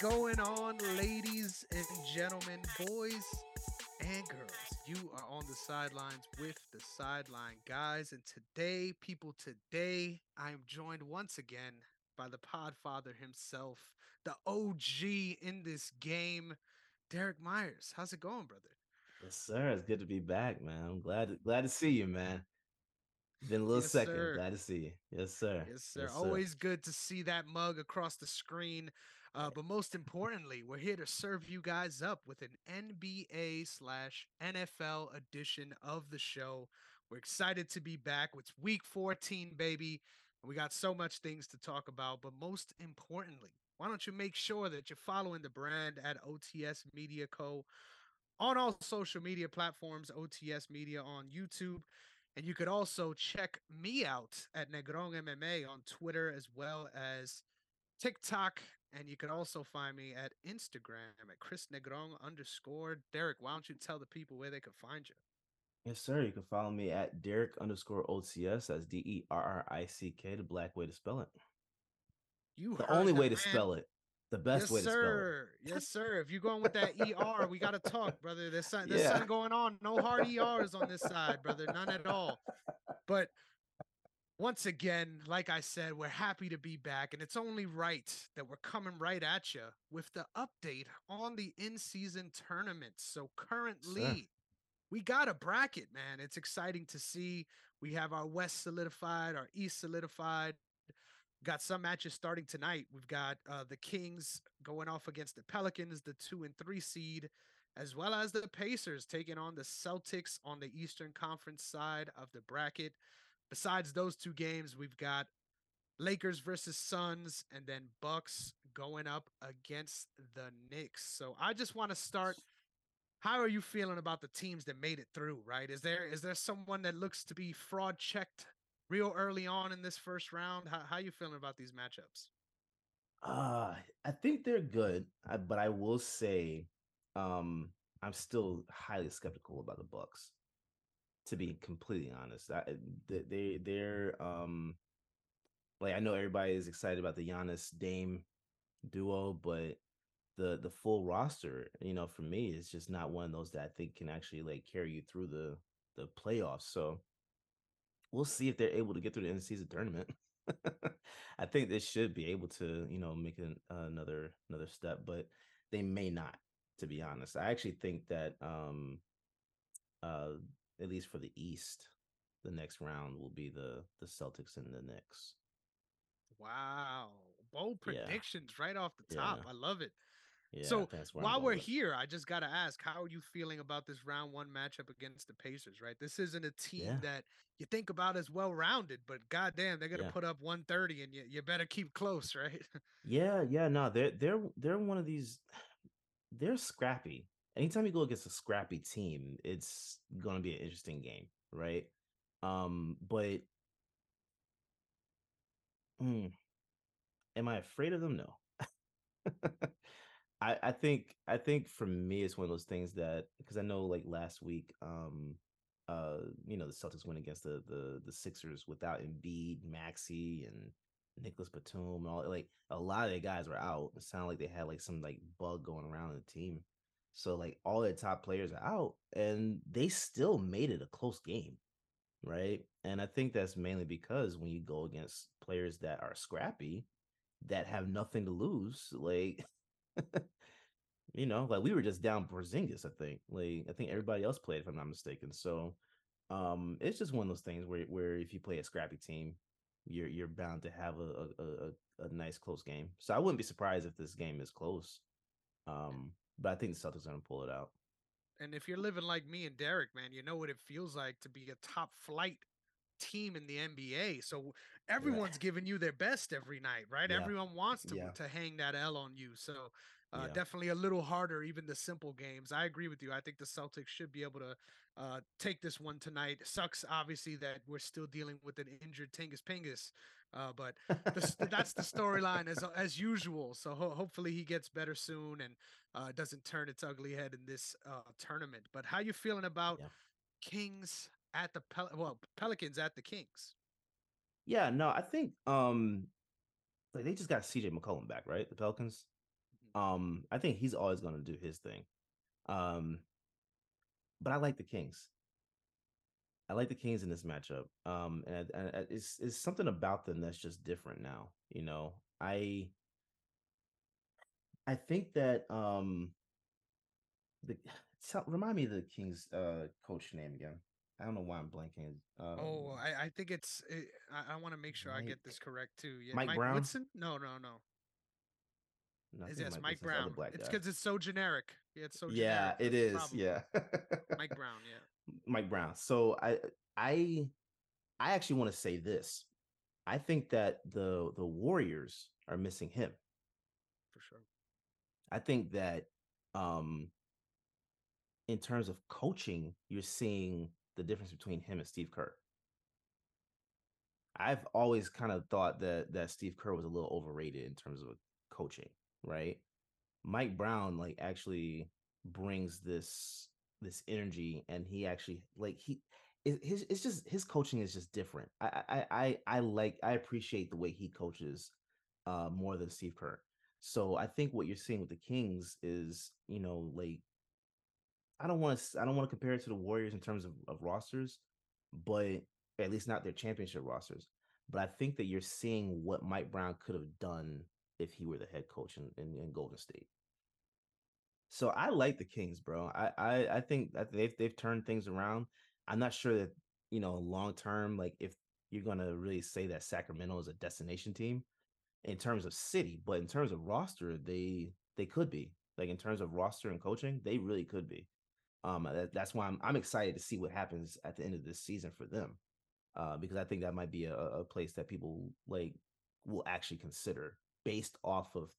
Going on, ladies and gentlemen, boys and girls? You are on the sidelines with the sideline guys. And today, people, today, I am joined once again by the podfather himself, the OG in this game, Derrick Myers. How's it going, brother? Yes, sir. It's good to be back, man. I'm glad glad to see you, man. Been a little Yes, second. sir. Glad to see you. Yes, sir. Yes, sir. Always good to see that mug across the screen. Uh, but most importantly, we're here to serve you guys up with an NBA slash NFL edition of the show. We're excited to be back. It's week 14, baby. We got so much things to talk about. But most importantly, why don't you make sure that you're following the brand at OTS Media Co. on all social media platforms, OTS Media on YouTube. And you could also check me out at Negron MMA on Twitter as well as TikTok. And you can also find me at Instagram at Chris Negron underscore. Derrick, why don't you tell the people where they can find you? Yes, sir. You can follow me at Derrick underscore OCS. That's D E R R I C K, the black way to spell it. You The only way to spell it. The best yes, way to spell it. sir. Yes, sir. If you're going with that ER, we got to talk, brother. There's, some, there's Yeah. something going on. No hard ERs on this side, brother. None at all. But once again, like I said, we're happy to be back. And it's only right that we're coming right at you with the update on the in season tournament. So currently, we got a bracket, man. It's exciting to see. We have our West solidified, our East solidified. Got some matches starting tonight. We've got uh, the Kings going off against the Pelicans, the two and three seed, as well as the Pacers taking on the Celtics on the Eastern Conference side of the bracket. Besides those two games, we've got Lakers versus Suns and then Bucks going up against the Knicks. So I just want to start how are you feeling about the teams that made it through, right? Is there is there someone that looks to be fraud checked real early on in this first round? How how you feeling about these matchups? Uh, I think they're good, but I will say, um, I'm still highly skeptical about the Bucks. To be completely honest, I, they they- they're um, like I know everybody is excited about the Giannis Dame duo, but the the full roster, you know, for me, is just not one of those that I think can actually like carry you through the the playoffs. So we'll see if they're able to get through the end of season tournament. I think they should be able to, you know, make an, another another step, but they may not. To be honest, I actually think that, um, uh, at least for the East, the next round will be the the Celtics and the Knicks. Wow. Bold Yeah. predictions right off the top. Yeah. I love it. Yeah, so think that's where I'm while we're with. here, I just got to ask, how are you feeling about this round one matchup against the Pacers, right? This isn't a team Yeah. that you think about as well rounded, but goddamn, they're going to Yeah. put up 130 and you, you better keep close, right? Yeah, yeah, no, they're they're they're one of these. They're scrappy. Anytime you go against a scrappy team, it's gonna be an interesting game, right? Um, but hmm, am I afraid of them? No. I I think I think for me it's one of those things that because I know like last week, um, uh, you know the Celtics went against the the the Sixers without Embiid, Maxey, and Nicholas Batum, and all like a lot of the guys were out. It sounded like they had like some like bug going around in the team. So like all their top players are out, and they still made it a close game, right? And I think that's mainly because when you go against players that are scrappy, that have nothing to lose, like you know, like we were just down Porzingis, I think. Like I think everybody else played, if I'm not mistaken. So um it's just one of those things where where if you play a scrappy team, you're you're bound to have a a, a, a nice close game. So I wouldn't be surprised if this game is close. Um, but I think the Celtics are gonna pull it out. And if you're living like me and Derrick, man, you know what it feels like to be a top flight team in the NBA. So everyone's giving you their best every night, right? Yeah. Everyone wants to Yeah. to hang that L on you. So uh, Yeah. definitely a little harder, even the simple games. I agree with you. I think the Celtics should be able to uh, take this one tonight. Sucks, obviously, that we're still dealing with an injured Tingus Pingus, uh, but the, that's the storyline as as usual. So ho- hopefully he gets better soon and uh, doesn't turn its ugly head in this uh, tournament. But how you feeling about Yeah. Kings at the Pel- well Pelicans at the Kings? Yeah, no, I think um like they just got CJ McCollum back, right? The Pelicans. Mhm. Um, I think he's always going to do his thing. Um, but I like the Kings. I like the Kings in this matchup. Um, and, I- and it's it's something about them that's just different now. You know, I I think that um the tell, remind me of the Kings uh coach name again. I don't know why I'm blanking. Um, Oh, I, I think it's. eh, I, I want to make sure I get this correct too. Yeah, Mike Brown? Woodson? No, no, no. no, I Is yes, Mike Mike Wilson's the other Brown. It's because it's so generic. Yeah, it's so yeah, generic. it that's is. problem. Yeah, Mike Brown. Yeah. Mike Brown. So I I I actually want to say this. I think that the the Warriors are missing him. For sure. I think that um in terms of coaching, you're seeing the difference between him and Steve Kerr. I've always kind of thought that that Steve Kerr was a little overrated in terms of coaching, right? Mike Brown like actually brings this this energy and he actually like he his it's just his coaching is just different. I I I I like I appreciate the way he coaches uh more than Steve Kerr. So I think what you're seeing with the Kings is, you know, like I don't want to I don't want to compare it to the Warriors in terms of, of rosters, but at least not their championship rosters. But I think that you're seeing what Mike Brown could have done if he were the head coach in, in, in Golden State. So I like the Kings, bro. I I, I think that they've they've turned things around. I'm not sure that you know long term, like if you're gonna really say that Sacramento is a destination team in terms of city, but in terms of roster, they they could be. Like in terms of roster and coaching, they really could be. Um, that, that's why I'm I'm excited to see what happens at the end of this season for them, uh, because I think that might be a, a place that people like will actually consider based off of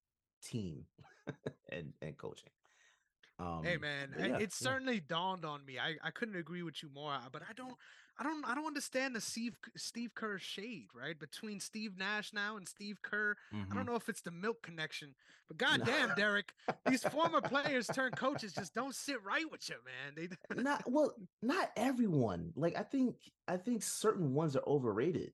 team and and coaching. Um, hey man, yeah, it yeah. certainly dawned on me. I, I couldn't agree with you more, but I don't I don't I don't understand the Steve Steve Kerr shade right between Steve Nash now and Steve Kerr. I Mhm. don't know if it's the milk connection, but goddamn, Derrick, these former players turned coaches just don't sit right with you, man. They not well not everyone like i think i think certain ones are overrated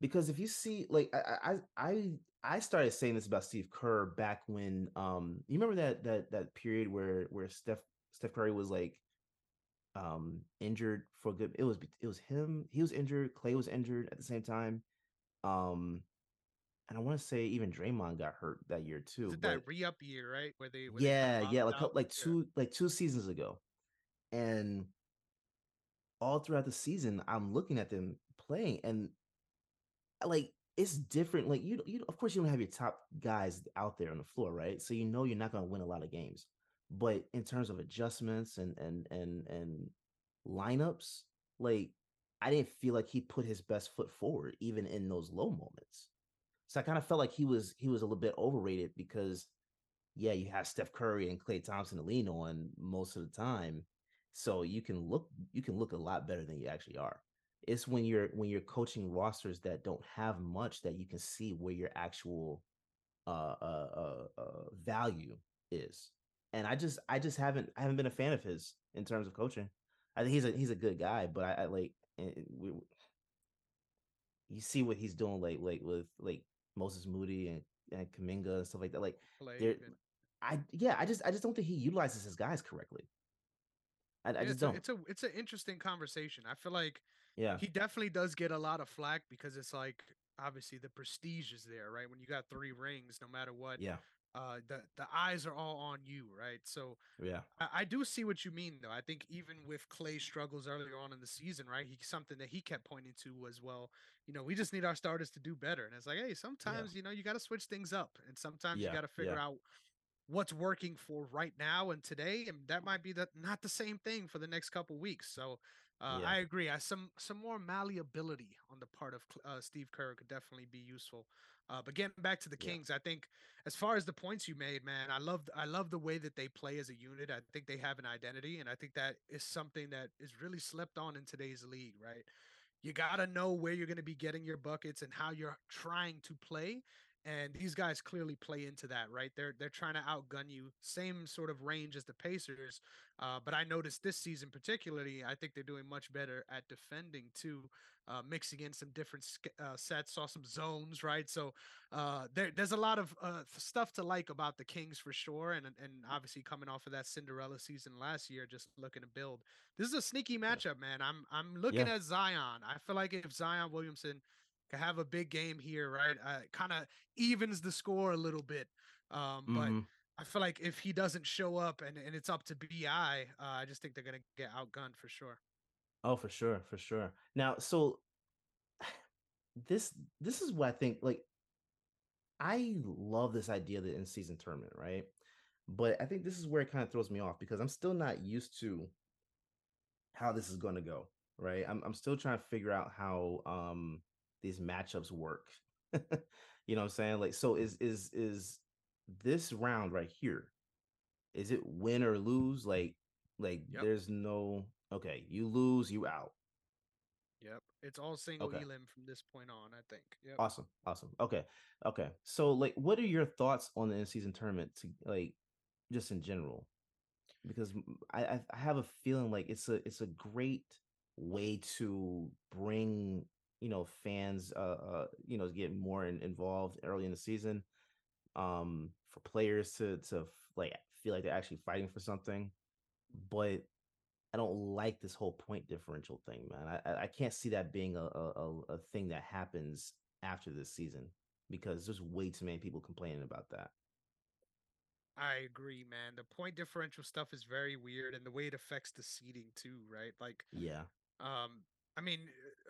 because if you see like i i i i started saying this about steve kerr back when um you remember that that that period where where steph steph curry was like um injured for good it was it was him he was injured Klay was injured at the same time um and i want to say even Draymond got hurt that year too but that re-up year, right? Where they where yeah kinda yeah like like Yeah. two like two seasons ago and all throughout the season i'm looking at them playing and like it's different like you you of course you don't have your top guys out there on the floor right so you know you're not going to win a lot of games but in terms of adjustments and and and and lineups like i didn't feel like he put his best foot forward even in those low moments so i kind of felt like he was he was a little bit overrated because yeah, you have Steph Curry and Klay Thompson to lean on most of the time. So you can look you can look a lot better than you actually are. It's when you're when you're coaching rosters that don't have much that you can see where your actual uh uh uh, uh value is. And I just I just haven't I haven't been a fan of his in terms of coaching. I think he's a he's a good guy, but I, I like we, you see what he's doing like like with like Moses Moody and and Kuminga and stuff like that. Like there, I yeah, I just I just don't think he utilizes his guys correctly. I, I just it's don't. it's a it's an interesting conversation. I feel like yeah, he definitely does get a lot of flack because it's like obviously the prestige is there, right? When you got three rings, no matter what, yeah, uh, the the eyes are all on you, right? So yeah, I, I do see what you mean, though. I think even with Klay struggles earlier on in the season, right? He something that he kept pointing to was, well, you know, we just need our starters to do better. And it's like, hey, sometimes you know you got to switch things up, and sometimes Yeah, you got to figure yeah. out what's working for right now and today, and that might be the not the same thing for the next couple weeks. So. Uh, Yeah. I agree. I, some some more malleability on the part of uh, Steve Kerr could definitely be useful. Uh, but getting back to the Yeah. Kings, I think as far as the points you made, man, I love I love the way that they play as a unit. I think they have an identity, and I think that is something that is really slept on in today's league. Right, you got to know where you're going to be getting your buckets and how you're trying to play, And these guys clearly play into that, right? They're they're trying to outgun you, same sort of range as the Pacers. Uh, but I noticed this season particularly, I think they're doing much better at defending too, uh, mixing in some different uh, sets, saw some zones, right? So uh, there, there's a lot of uh, stuff to like about the Kings for sure, and and obviously coming off of that Cinderella season last year, just looking to build. This is a sneaky matchup, man. I'm I'm looking yeah. at Zion. I feel like if Zion Williamson could have a big game here, right? Uh, kind of evens the score a little bit. Um, mm-hmm. But I feel like if he doesn't show up and, and it's up to BI, uh, I just think they're gonna get outgunned for sure. Oh, for sure, for sure. Now, so this this is what I think. Like, I love this idea the in season tournament, right? But I think this is where it kind of throws me off because I'm still not used to how this is going to go, right? I'm I'm still trying to figure out how um these matchups work. you know what I'm saying? Like, so is is is this round right here? Is it win or lose? Like, like yep. there's no okay. You lose, you out. Yep, it's all single okay. elim from this point on. I think. Yep. Awesome, awesome. Okay, okay. So, like, what are your thoughts on the in season tournament? To like, just in general, because I I have a feeling like it's a it's a great way to bring you know fans uh, uh you know get more in, involved early in the season um for players to to like feel like they're actually fighting for something but i don't like this whole point differential thing man i i can't see that being a a, a thing that happens after this season because there's way too many people complaining about that I agree, man. The point differential stuff is very weird and the way it affects the seeding too, right? Like Yeah. Um I mean,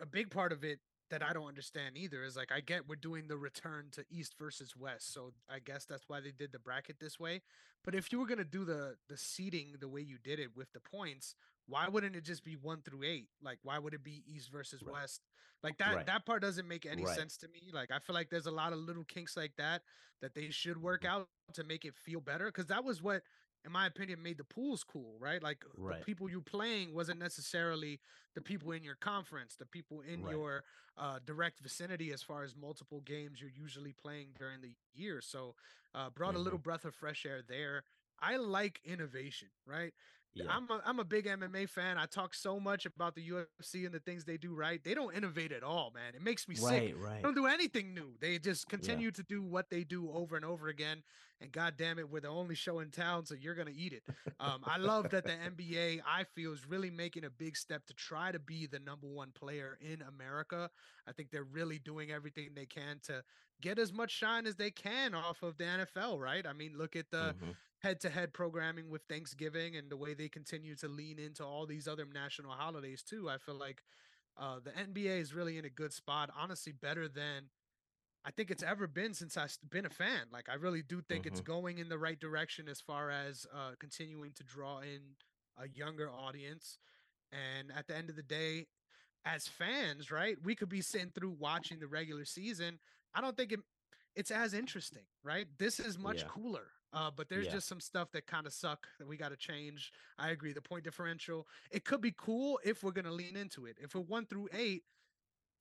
a big part of it that I don't understand either is like I get we're doing the return to East versus West, so I guess that's why they did the bracket this way. But if you were gonna do the the seeding the way you did it with the points, why wouldn't it just be one through eight? Like why would it be East versus right. West? Like that right. that part doesn't make any right. sense to me. Like I feel like there's a lot of little kinks like that that they should work mm-hmm. out to make it feel better because that was what in my opinion, made the pools cool, right? Like right. the people you playing wasn't necessarily the people in your conference, the people in right. your uh, direct vicinity as far as multiple games you're usually playing during the year. So uh, brought mm-hmm. a little breath of fresh air there. I like innovation, right? Yeah. I'm a, I'm a big MMA fan. I talk so much about the UFC and the things they do right. They don't innovate at all, man. It makes me right, sick. Right. They don't do anything new. They just continue yeah. to do what they do over and over again. And god damn it, we're the only show in town, so you're gonna eat it. Um, I love that the NBA, I feel, is really making a big step to try to be the number one player in America. I think they're really doing everything they can to get as much shine as they can off of the NFL, right? I mean, look at the mm-hmm head to head programming with Thanksgiving and the way they continue to lean into all these other national holidays too. I feel like uh, the NBA is really in a good spot, honestly, better than I think it's ever been since I've been a fan. Like, I really do think mm-hmm. it's going in the right direction as far as uh, continuing to draw in a younger audience. And at the end of the day, as fans, right, we could be sitting through watching the regular season. I don't think it, it's as interesting, right? This is much yeah. cooler. Uh, but there's yeah. just some stuff that kind of suck that we got to change. I agree. The point differential, it could be cool if we're going to lean into it. If we're one through eight,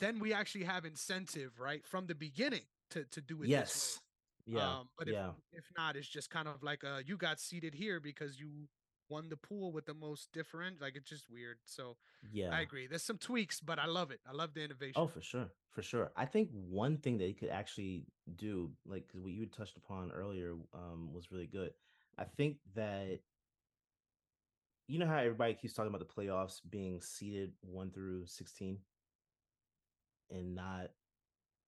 then we actually have incentive, right? From the beginning to, to do it. Yes. Yeah. Um, but yeah. if, if not, it's just kind of like, uh, you got seated here because you won the pool with the most different. Like it's just weird. So yeah, I agree. There's some tweaks, but I love it. I love the innovation. Oh, for sure, for sure. I think one thing that you could actually do, like what you touched upon earlier, um, was really good. I think that you know how everybody keeps talking about the playoffs being seeded one through sixteen, and not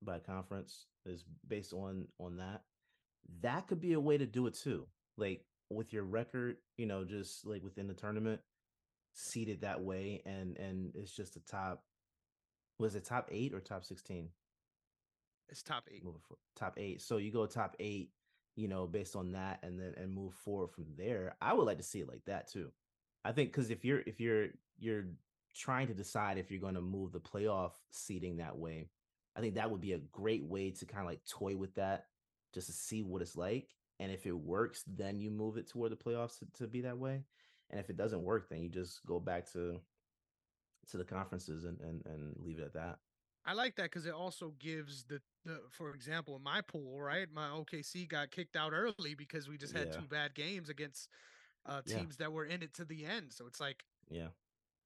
by conference is based on on that. That could be a way to do it too. Like with your record, you know, just like within the tournament, seated that way, and and it's just the top. Was it top eight or top sixteen? It's top eight. Top eight. So you go top eight, you know, based on that, and then and move forward from there. I would like to see it like that too. I think because if you're if you're you're trying to decide if you're going to move the playoff seating that way, I think that would be a great way to kind of like toy with that, just to see what it's like and if it works then you move it toward the playoffs to, to be that way and if it doesn't work then you just go back to to the conferences and and, and leave it at that I like that because it also gives the the for example in my pool, right? My OKC got kicked out early because we just had Yeah. two bad games against uh Yeah. teams that were in it to the end. So it's like Yeah.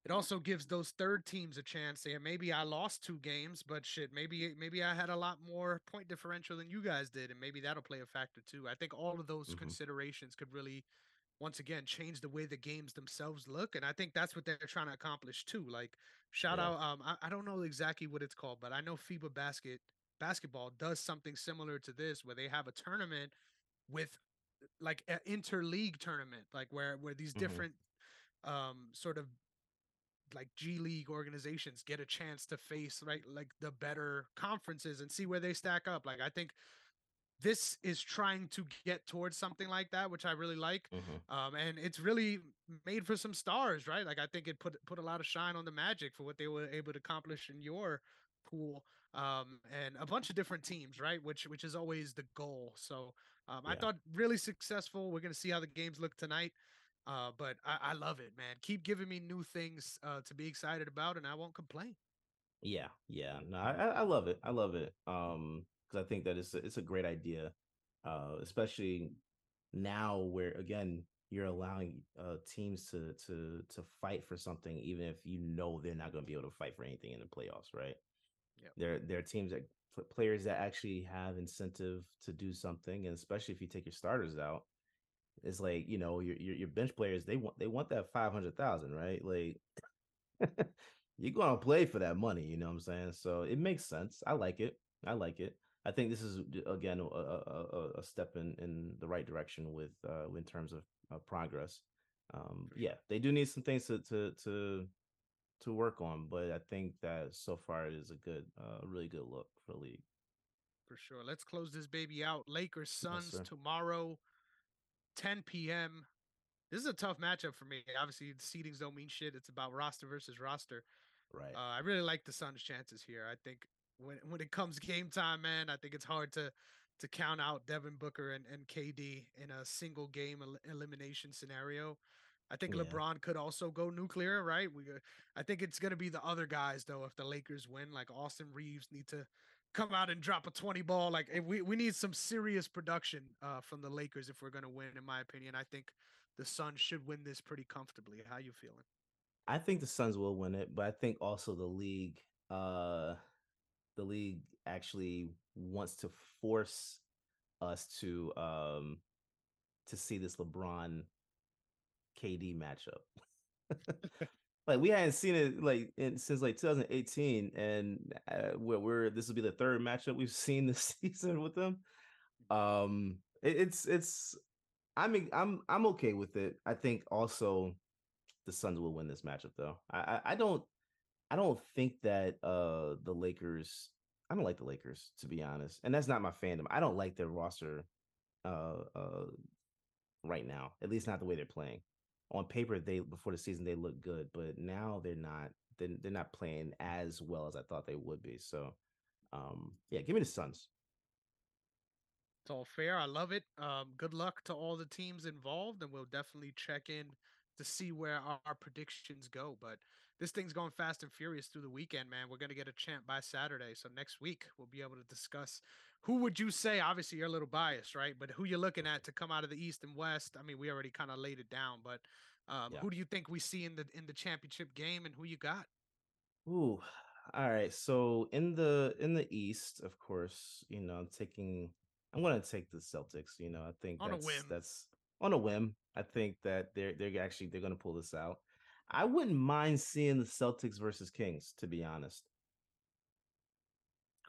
It also gives those third teams a chance. Yeah, maybe I lost two games, but shit, maybe maybe I had a lot more point differential than you guys did, and maybe that'll play a factor too. I think all of those hmm considerations could really, once again, change the way the games themselves look, and I think that's what they're trying to accomplish too. Like, shout Yeah. out, um, I, I don't know exactly what it's called, but I know FIBA basket basketball does something similar to this, where they have a tournament with like an interleague tournament, like where where these hmm different um sort of like G League organizations get a chance to face right like the better conferences and see where they stack up. Like I think this is trying to get towards something like that, which I really like. hmm Um, and it's really made for some stars, right? Like I think it put put a lot of shine on the Magic for what they were able to accomplish in your pool, um, and a bunch of different teams, right? Which which is always the goal. So um, I thought really successful. We're gonna see how the games look tonight. Uh, but I, I love it, man. Keep giving me new things uh, to be excited about, and I won't complain. Yeah, yeah. No, I, I I love it. I love it. Um, because I think that it's a, it's a great idea, uh, especially now where again you're allowing uh teams to to to fight for something, even if you know they're not going to be able to fight for anything in the playoffs, right? Yeah, There there are teams that players that actually have incentive to do something, and especially if you take your starters out, it's like you know your your, your bench players they want they want that five hundred thousand, right? Like you're gonna play for that money, you know what I'm saying? So it makes sense. I like it. I like it. I think this is again a, a, a- a step in in the right direction with uh in terms of uh, progress. Um, yeah, they do need some things to to to to work on, but I think that so far it is a good, uh, really good look for the league. For sure. Let's close this baby out. Lakers Yes, Suns sir. tomorrow, 10 p.m. This is a tough matchup for me. Obviously, the seedings don't mean shit. It's about roster versus roster. Right. Uh, I really like the Suns' chances here. I think when when it comes game time, man, I think it's hard to to count out Devin Booker and, and KD in a single game el- elimination scenario. I think Yeah. LeBron could also go nuclear, right? We, I think it's gonna be the other guys though. If the Lakers win, like Austin Reaves need to come out and drop a twenty ball. Like if we we need some serious production uh, from the Lakers if we're gonna win. In my opinion, I think the Suns should win this pretty comfortably. How you feeling? I think the Suns will win it, but I think also the league, uh, the league actually wants to force us to um to see this LeBron KD matchup. like we hadn't seen it like in, since like 2018, and uh, we're, we're this will be the third matchup we've seen this season with them. Um, it, it's it's I mean I'm I'm okay with it. I think also the Suns will win this matchup though. I I, I don't I don't think that uh the Lakers I don't like the Lakers to be honest. And that's not my fandom. I don't like their roster uh uh right now. At least not the way they're playing. On paper they before the season they look good, but now they're not they're, they're not playing as well as I thought they would be. So um yeah, give me the Suns. It's all fair. I love it. Um, good luck to all the teams involved, and we'll definitely check in to see where our, our predictions go. But this thing's going fast and furious through the weekend, man. We're gonna get a champ by Saturday, so next week we'll be able to discuss who would you say. Obviously, you're a little biased, right? But who you're looking at to come out of the East and West? I mean, we already kind of laid it down, but um, Yeah. who do you think we see in the in the championship game, and who you got? Ooh, all right. So in the in the East, of course, you know, I'm taking I'm gonna take the Celtics. You know, I think On that's that's on a whim. I think that they're they're actually they're gonna pull this out. I wouldn't mind seeing the Celtics versus Kings, to be honest.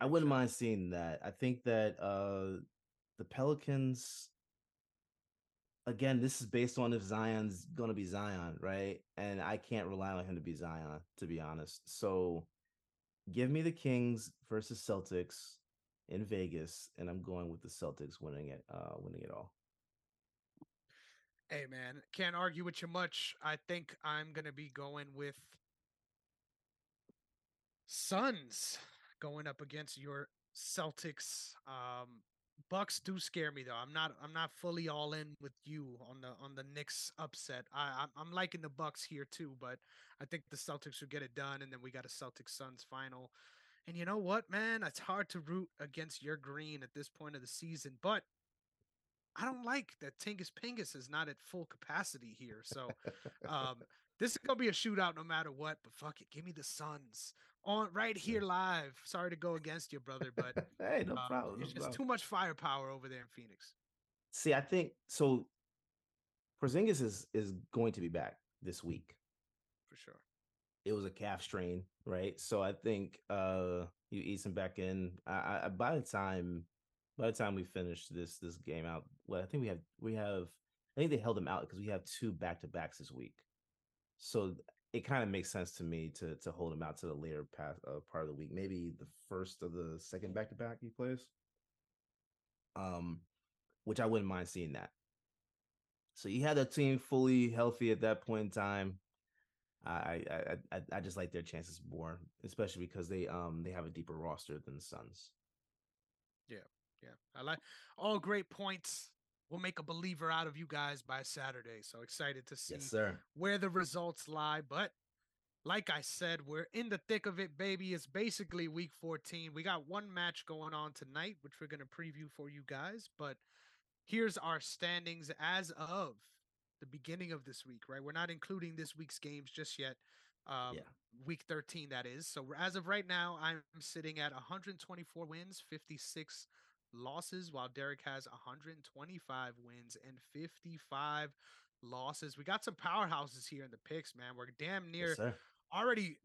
I wouldn't mind seeing that. I think that uh the Pelicans again, this is based on if Zion's gonna be Zion, right? And I can't rely on him to be Zion, to be honest. So give me the Kings versus Celtics in Vegas, and I'm going with the Celtics winning it, uh, winning it all. Hey, man, can't argue with you much. I think I'm gonna be going with Suns going up against your Celtics. Um, Bucks do scare me though. I'm not. I'm not fully all in with you on the on the Knicks upset. I I'm, I'm liking the Bucks here too, but I think the Celtics will get it done, and then we got a Celtics Suns final. And you know what, man? It's hard to root against your green at this point of the season, but I don't like that Tingus Pingus is not at full capacity here. So um, this is gonna be a shootout no matter what. But fuck it, give me the Suns on right here live. Sorry to go against you, brother, but hey, no um, problem. There's no just problem. too much firepower over there in Phoenix. See, I think so. Porzingis is is going to be back this week. For sure. It was a calf strain, right? So I think uh you ease him back in. I, I by the time by the time we finish this this game out, well, I think we have we have I think they held him out because we have two back to backs this week. So it kind of makes sense to me to to hold him out to the later path, uh, part of the week, maybe the first of the second back to back he plays. Um, which I wouldn't mind seeing that. So you had the team fully healthy at that point in time. I I I, I just like their chances more, especially because they um they have a deeper roster than the Suns. Yeah. I like all great points. We'll make a believer out of you guys by Saturday. So excited to see Yes, sir. where the results lie. But like I said, we're in the thick of it, baby. It's basically week 14. We got one match going on tonight, which we're going to preview for you guys. But here's our standings as of the beginning of this week, right? We're not including this week's games just yet. Um, Yeah. Week 13, that is. So as of right now, I'm sitting at 124 wins, 56 losses, while Derrick has 125 wins and 55 losses. We got some powerhouses here in the picks, man. We're damn near Yes, already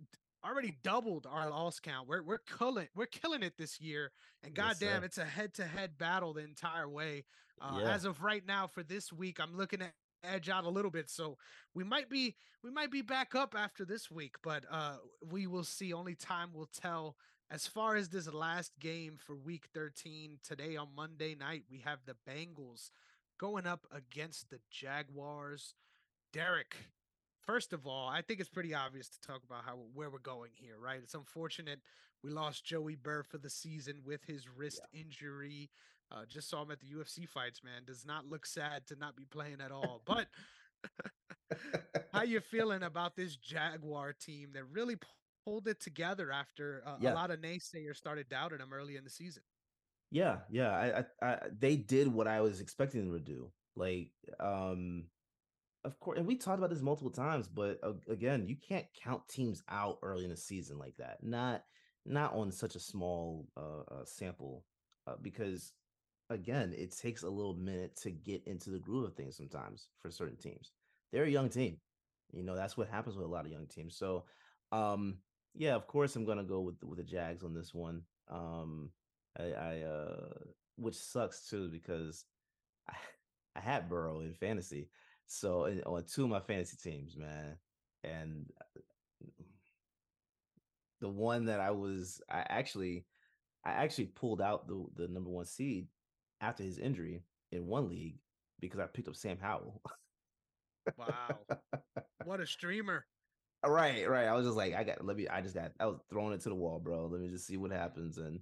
already doubled our loss count. We're we're killing we're killing it this year. And Yes, goddamn, sir. it's a head to head battle the entire way. Uh, Yeah. As of right now, for this week, I'm looking at edge out a little bit. So we might be we might be back up after this week, but uh we will see. Only time will tell. As far as this last game for week 13, today on Monday night, we have the Bengals going up against the Jaguars. Derrick, first of all, I think it's pretty obvious to talk about how where we're going here, right? It's unfortunate we lost Joe Burrow for the season with his wrist injury. Uh, just saw him at the UFC fights, man. Does not look sad to not be playing at all. But how you feeling about this Jaguar team that really pulled it together after uh, Yeah. a lot of naysayers started doubting him early in the season? Yeah, yeah. I, I, I, they did what I was expecting them to do. Like, um, of course, and we talked about this multiple times, but uh, again, you can't count teams out early in the season like that. Not, not on such a small uh, uh sample, uh, because again, it takes a little minute to get into the groove of things sometimes for certain teams. They're a young team. You know, that's what happens with a lot of young teams. So, um, yeah, of course, I'm gonna go with with the Jags on this one. Um, I, I uh, which sucks too because I, I had Burrow in fantasy, so on two of my fantasy teams, man, and uh, the one that I was, I actually, I actually pulled out the the number one seed after his injury in one league because I picked up Sam Howell. Wow. what a streamer. Right, right. I was just like, I got let me I just got I was throwing it to the wall, bro. Let me just see what happens. And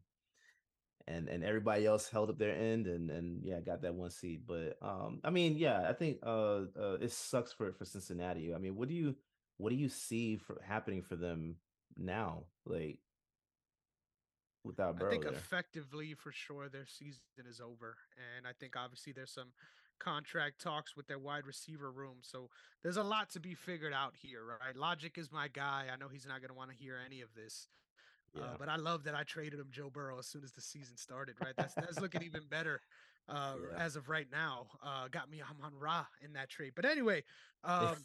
and and everybody else held up their end and and yeah, got that one seed. But um, I mean, yeah, I think uh, uh it sucks for for Cincinnati. I mean, what do you what do you see for happening for them now? Like without I think there. effectively for sure their season is over. And I think obviously there's some contract talks with their wide receiver room. So there's a lot to be figured out here, right? Logic is my guy. I know he's not going to want to hear any of this. yeah. Uh, but I love that I traded him Joe Burrow as soon as the season started, right? That's that's looking even better uh, Yeah. as of right now. Uh, got me Amon Ra in that trade. But anyway, um,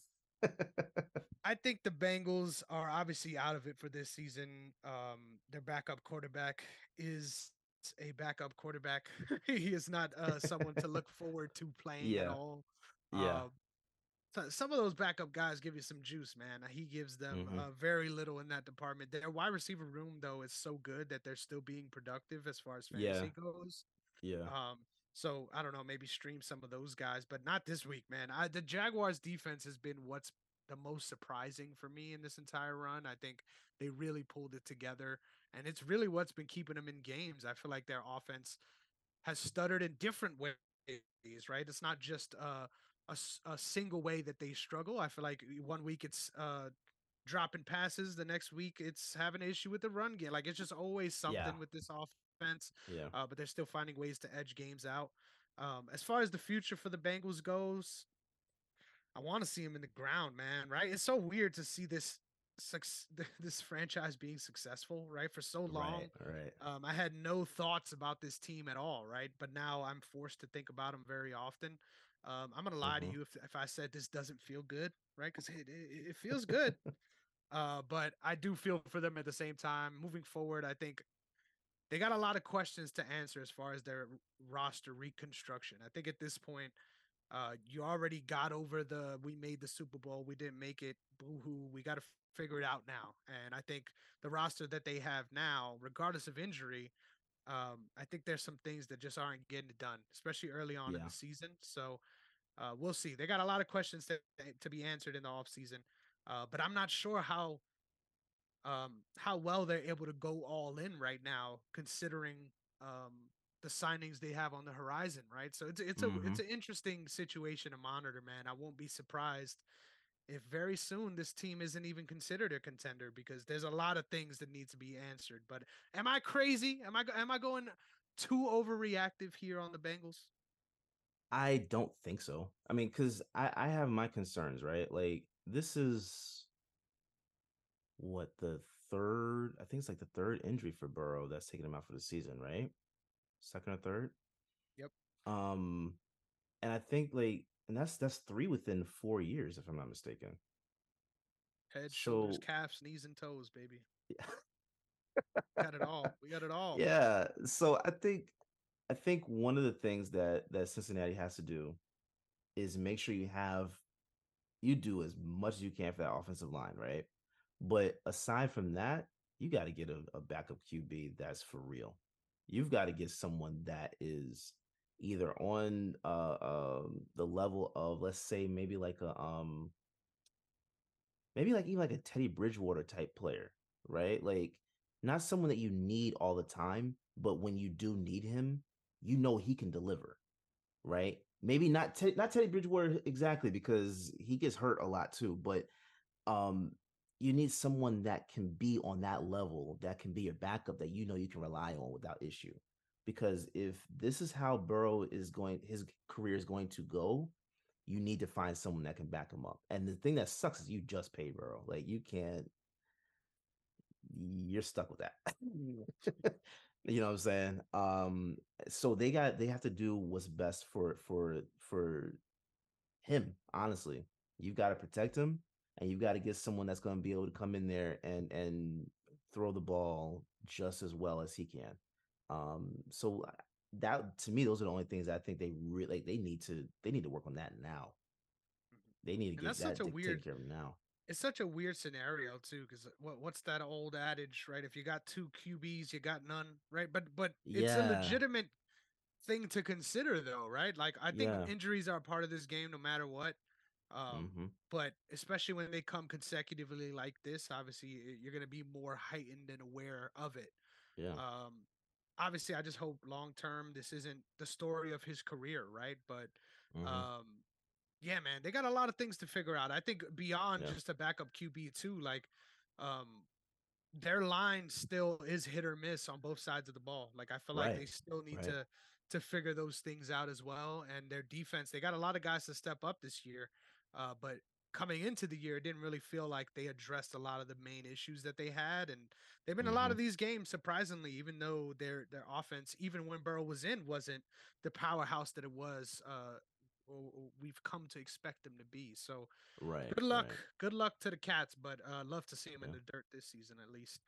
I think the Bengals are obviously out of it for this season. Um, their backup quarterback is a backup quarterback. he is not uh, someone to look forward to playing at all. yeah. Um, so some of those backup guys give you some juice, man. He gives them Mhm. uh, very little in that department. Their wide receiver room, though, is so good that they're still being productive as far as Yeah. fantasy goes. yeah. Um, so I don't know, maybe stream some of those guys, but not this week, man. I, the Jaguars defense has been what's the most surprising for me in this entire run. I think they really pulled it together, and it's really what's been keeping them in games. I feel like their offense has stuttered in different ways, right? It's not just uh, a, a single way that they struggle. I feel like one week it's uh, dropping passes. The next week, it's having an issue with the run game. Like it's just always something Yeah. with this offense. Yeah. Uh, but they're still finding ways to edge games out. Um, as far as the future for the Bengals goes, I want to see him in the ground, man. Right? It's so weird to see this this franchise being successful, right? For so long, Right. Right. um, I had no thoughts about this team at all, right? But now I'm forced to think about them very often. Um, I'm gonna lie Mhm. to you if, if I said this doesn't feel good, right? Because it, it it feels good, uh, but I do feel for them at the same time. Moving forward, I think they got a lot of questions to answer as far as their roster reconstruction. I think at this point, uh, you already got over the we made the Super Bowl, we didn't make it, boo hoo. We got to figure it out now. And I think the roster that they have now, regardless of injury, um, I think there's some things that just aren't getting done, especially early on in the season. So uh, we'll see. They got a lot of questions to to be answered in the offseason, uh, but I'm not sure how um, how well they're able to go all in right now, considering um, the signings they have on the horizon. Right, so it's it's a it's mm-hmm. an interesting situation to monitor, man. I won't be surprised if very soon this team isn't even considered a contender because there's a lot of things that need to be answered. But am I crazy? Am I am I going too overreactive here on the Bengals? I don't think so. I mean, because I, I have my concerns, right? Like this is what the third, I think it's like the third injury for Burrow that's taking him out for the season, right? Second or third? Yep. Um, and I think like, and that's that's three within four years, if I'm not mistaken. Head, shoulders, calves, knees, and toes, baby. Yeah. Got it all. We got it all. Yeah. So I think I think one of the things that that Cincinnati has to do is make sure you have you do as much as you can for that offensive line, right? But aside from that, you got to get a, a backup QB that's for real. You've got to get someone that is either on uh um the level of let's say maybe like a um maybe like even like a Teddy Bridgewater type player, right? Like not someone that you need all the time, but when you do need him, you know he can deliver, right? Maybe not Ted, not Teddy Bridgewater exactly because he gets hurt a lot too, but um you need someone that can be on that level, that can be your backup that you know you can rely on without issue. Because if this is how Burrow is going, his career is going to go, you need to find someone that can back him up. And the thing that sucks is you just paid Burrow. Like you can't, you're stuck with that. you know what I'm saying? Um, so they got they have to do what's best for for for him, honestly. You've got to protect him and you've got to get someone that's going to be able to come in there and and throw the ball just as well as he can. Um, so uh, that to me, those are the only things I think they really like. They need to they need to work on that now. They need to And get that's that such a to take weird- care of now. It's such a weird scenario too, because what what's that old adage, right? If you got two QBs, you got none, right? But but it's a legitimate thing to consider, though, right? Like I think Yeah. injuries are part of this game, no matter what. Um, Mhm. but especially when they come consecutively like this, obviously you're going to be more heightened and aware of it. Yeah. Um, obviously, I just hope long term this isn't the story of his career, right? But Mhm. um, yeah, man, they got a lot of things to figure out. I think beyond Yeah. just a backup QB too, like um, their line still is hit or miss on both sides of the ball. Like I feel like they still need right. to to figure those things out as well. And their defense, they got a lot of guys to step up this year, uh, but coming into the year, it didn't really feel like they addressed a lot of the main issues that they had. And they've been a lot of these games, surprisingly, even though their their offense, even when Burrow was in, wasn't the powerhouse that it was. Uh, we've come to expect them to be. So right. good luck, right. good luck to the Cats, but uh, love to see them in the dirt this season at least.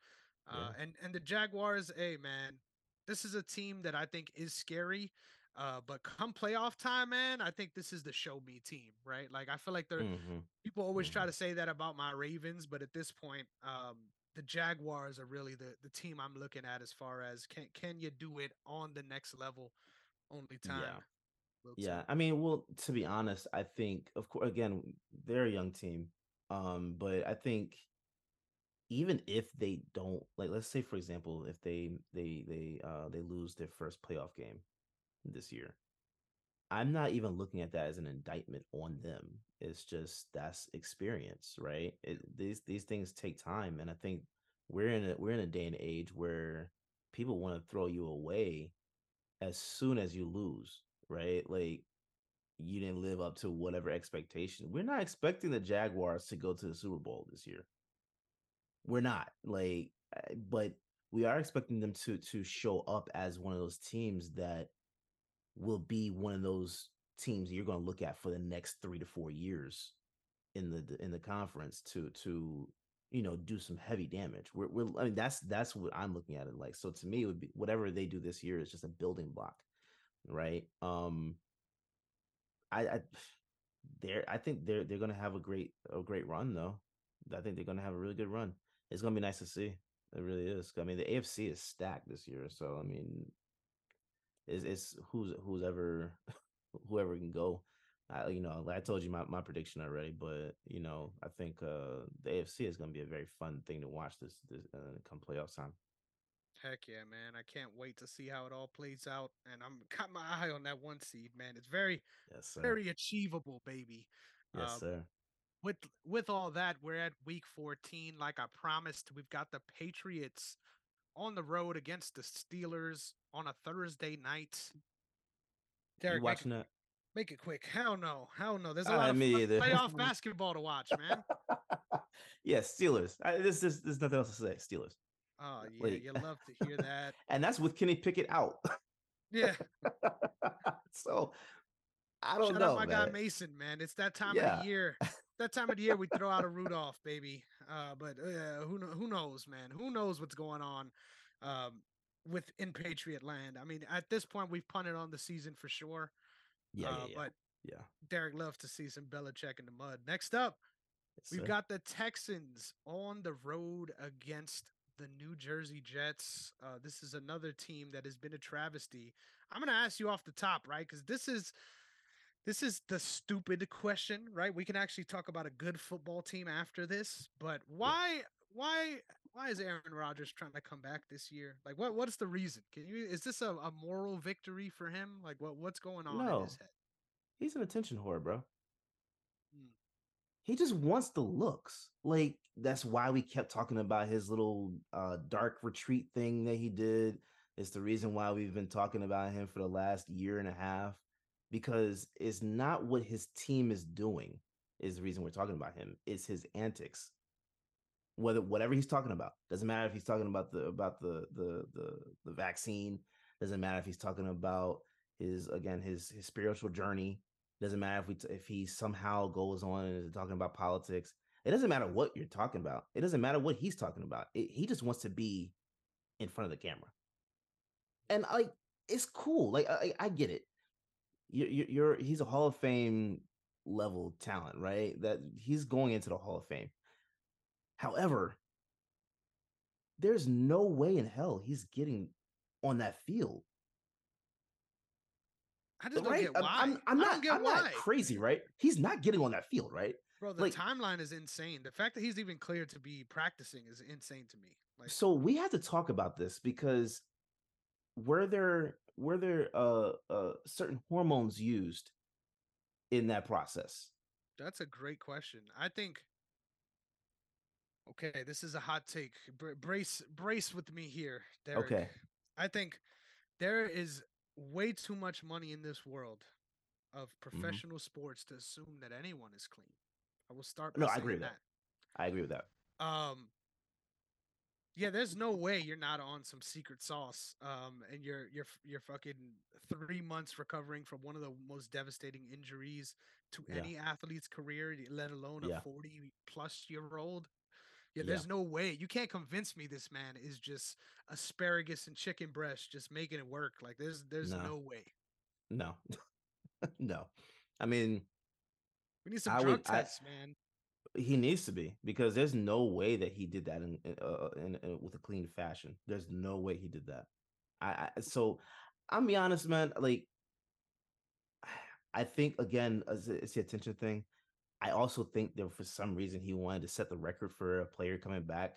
Yeah. Uh, and and the Jaguars, hey man, this is a team that I think is scary. Uh, but come playoff time, man, I think this is the show me team, right? Like I feel like they're Mhm. people always try Mhm. to say that about my Ravens, but at this point, um, the Jaguars are really the the team I'm looking at as far as can can you do it on the next level? Only time. Yeah. Yeah. I mean, well, to be honest, I think, of course, again, they're a young team, um, but I think even if they don't, like, let's say, for example, if they they they uh they lose their first playoff game this year, I'm not even looking at that as an indictment on them. It's just that's experience, right? It, these these things take time, and I think we're in a we're in a day and age where people want to throw you away as soon as you lose, right? Like you didn't live up to whatever expectation. We're not expecting the Jaguars to go to the Super Bowl this year. We're not like, eh, but we are expecting them to to show up as one of those teams that will be one of those teams you're going to look at for the next three to four years in the in the conference to to you know do some heavy damage. We're, we're I mean that's that's what I'm looking at it like. So to me, it would be whatever they do this year is just a building block, right? Um, I, I they're I think they're they're gonna have a great a great run though. I think they're gonna have a really good run. It's gonna be nice to see. It really is. I mean, the AFC is stacked this year, so I mean, it's it's who's who's ever whoever can go. I, you know, I told you my, my prediction already, but you know, I think uh the AFC is going to be a very fun thing to watch this this uh, come playoff time. Heck yeah, man! I can't wait to see how it all plays out, and I'm got my eye on that one seed, man. It's very, yes, very achievable, baby. Yes, um, sir. With with all that, we're at week 14. Like I promised, we've got the Patriots on the road against the Steelers on a Thursday night. Derrick, you watching that? Make it quick. Hell no. Hell no. There's a lot uh, of playoff basketball to watch, man. yes, yeah, Steelers. I, this is there's nothing else to say. Steelers. Oh yeah, like, you love to hear that. and that's with Kenny Pickett out. yeah. so I don't Shout know. Out my man. guy Mason, man. It's that time yeah. of the year. that time of the year we throw out a Rudolph, baby. Uh, but uh, who who knows, man? Who knows what's going on um, with in Patriot land? I mean, at this point, we've punted on the season for sure. Yeah, uh, yeah, but yeah, Derrick loves to see some Belichick in the mud. Next up, yes, we've got the Texans on the road against the New Jersey Jets. Uh, this is another team that has been a travesty. I'm going to ask you off the top, right? Because this is this is the stupid question, right? We can actually talk about a good football team after this, but why why why is Aaron Rodgers trying to come back this year? Like what what's the reason? Can you is this a, a moral victory for him? Like what what's going on no. in his head? He's an attention whore, bro. Hmm. He just wants the looks. Like that's why we kept talking about his little uh dark retreat thing that he did. It's the reason why we've been talking about him for the last year and a half because it's not what his team is doing is the reason we're talking about him. It's his antics. Whether whatever he's talking about doesn't matter if he's talking about the about the the the the vaccine. Doesn't matter if he's talking about his again his his spiritual journey. Doesn't matter if we t- if he somehow goes on and is talking about politics. It doesn't matter what you're talking about. It doesn't matter what he's talking about. It, he just wants to be in front of the camera, and like it's cool. Like I, I get it you're, you're he's a Hall of Fame level talent, right? That he's going into the Hall of Fame. However, there's no way in hell he's getting on that field. I just right? don't get why. I'm, I'm not. I'm why. not crazy, right? He's not getting on that field, right? Bro, the like, timeline is insane. The fact that he's even cleared to be practicing is insane to me. Like, so we have to talk about this because were there were there uh, uh certain hormones used in that process? That's a great question. I think Okay, this is a hot take. brace brace with me here, Derrick. Okay. I think there is way too much money in this world of mm-hmm. professional mm-hmm. sports to assume that anyone is clean. I will start No, I agree with that. that. I agree with that. Um yeah, there's no way you're not on some secret sauce. Um, and you're you're you're fucking three months recovering from one of the most devastating injuries to yeah. any athlete's career, let alone yeah. a 40 plus year old. Yeah, there's yeah. no way you can't convince me this man is just asparagus and chicken breast just making it work. Like there's there's no, no way. No, no. I mean, we need some I drug would, tests, I, man. He needs to be because there's no way that he did that in, uh, in, in with a clean fashion. There's no way he did that. I, I so I'm be honest, man. Like I think again, it's the attention thing. I also think that for some reason he wanted to set the record for a player coming back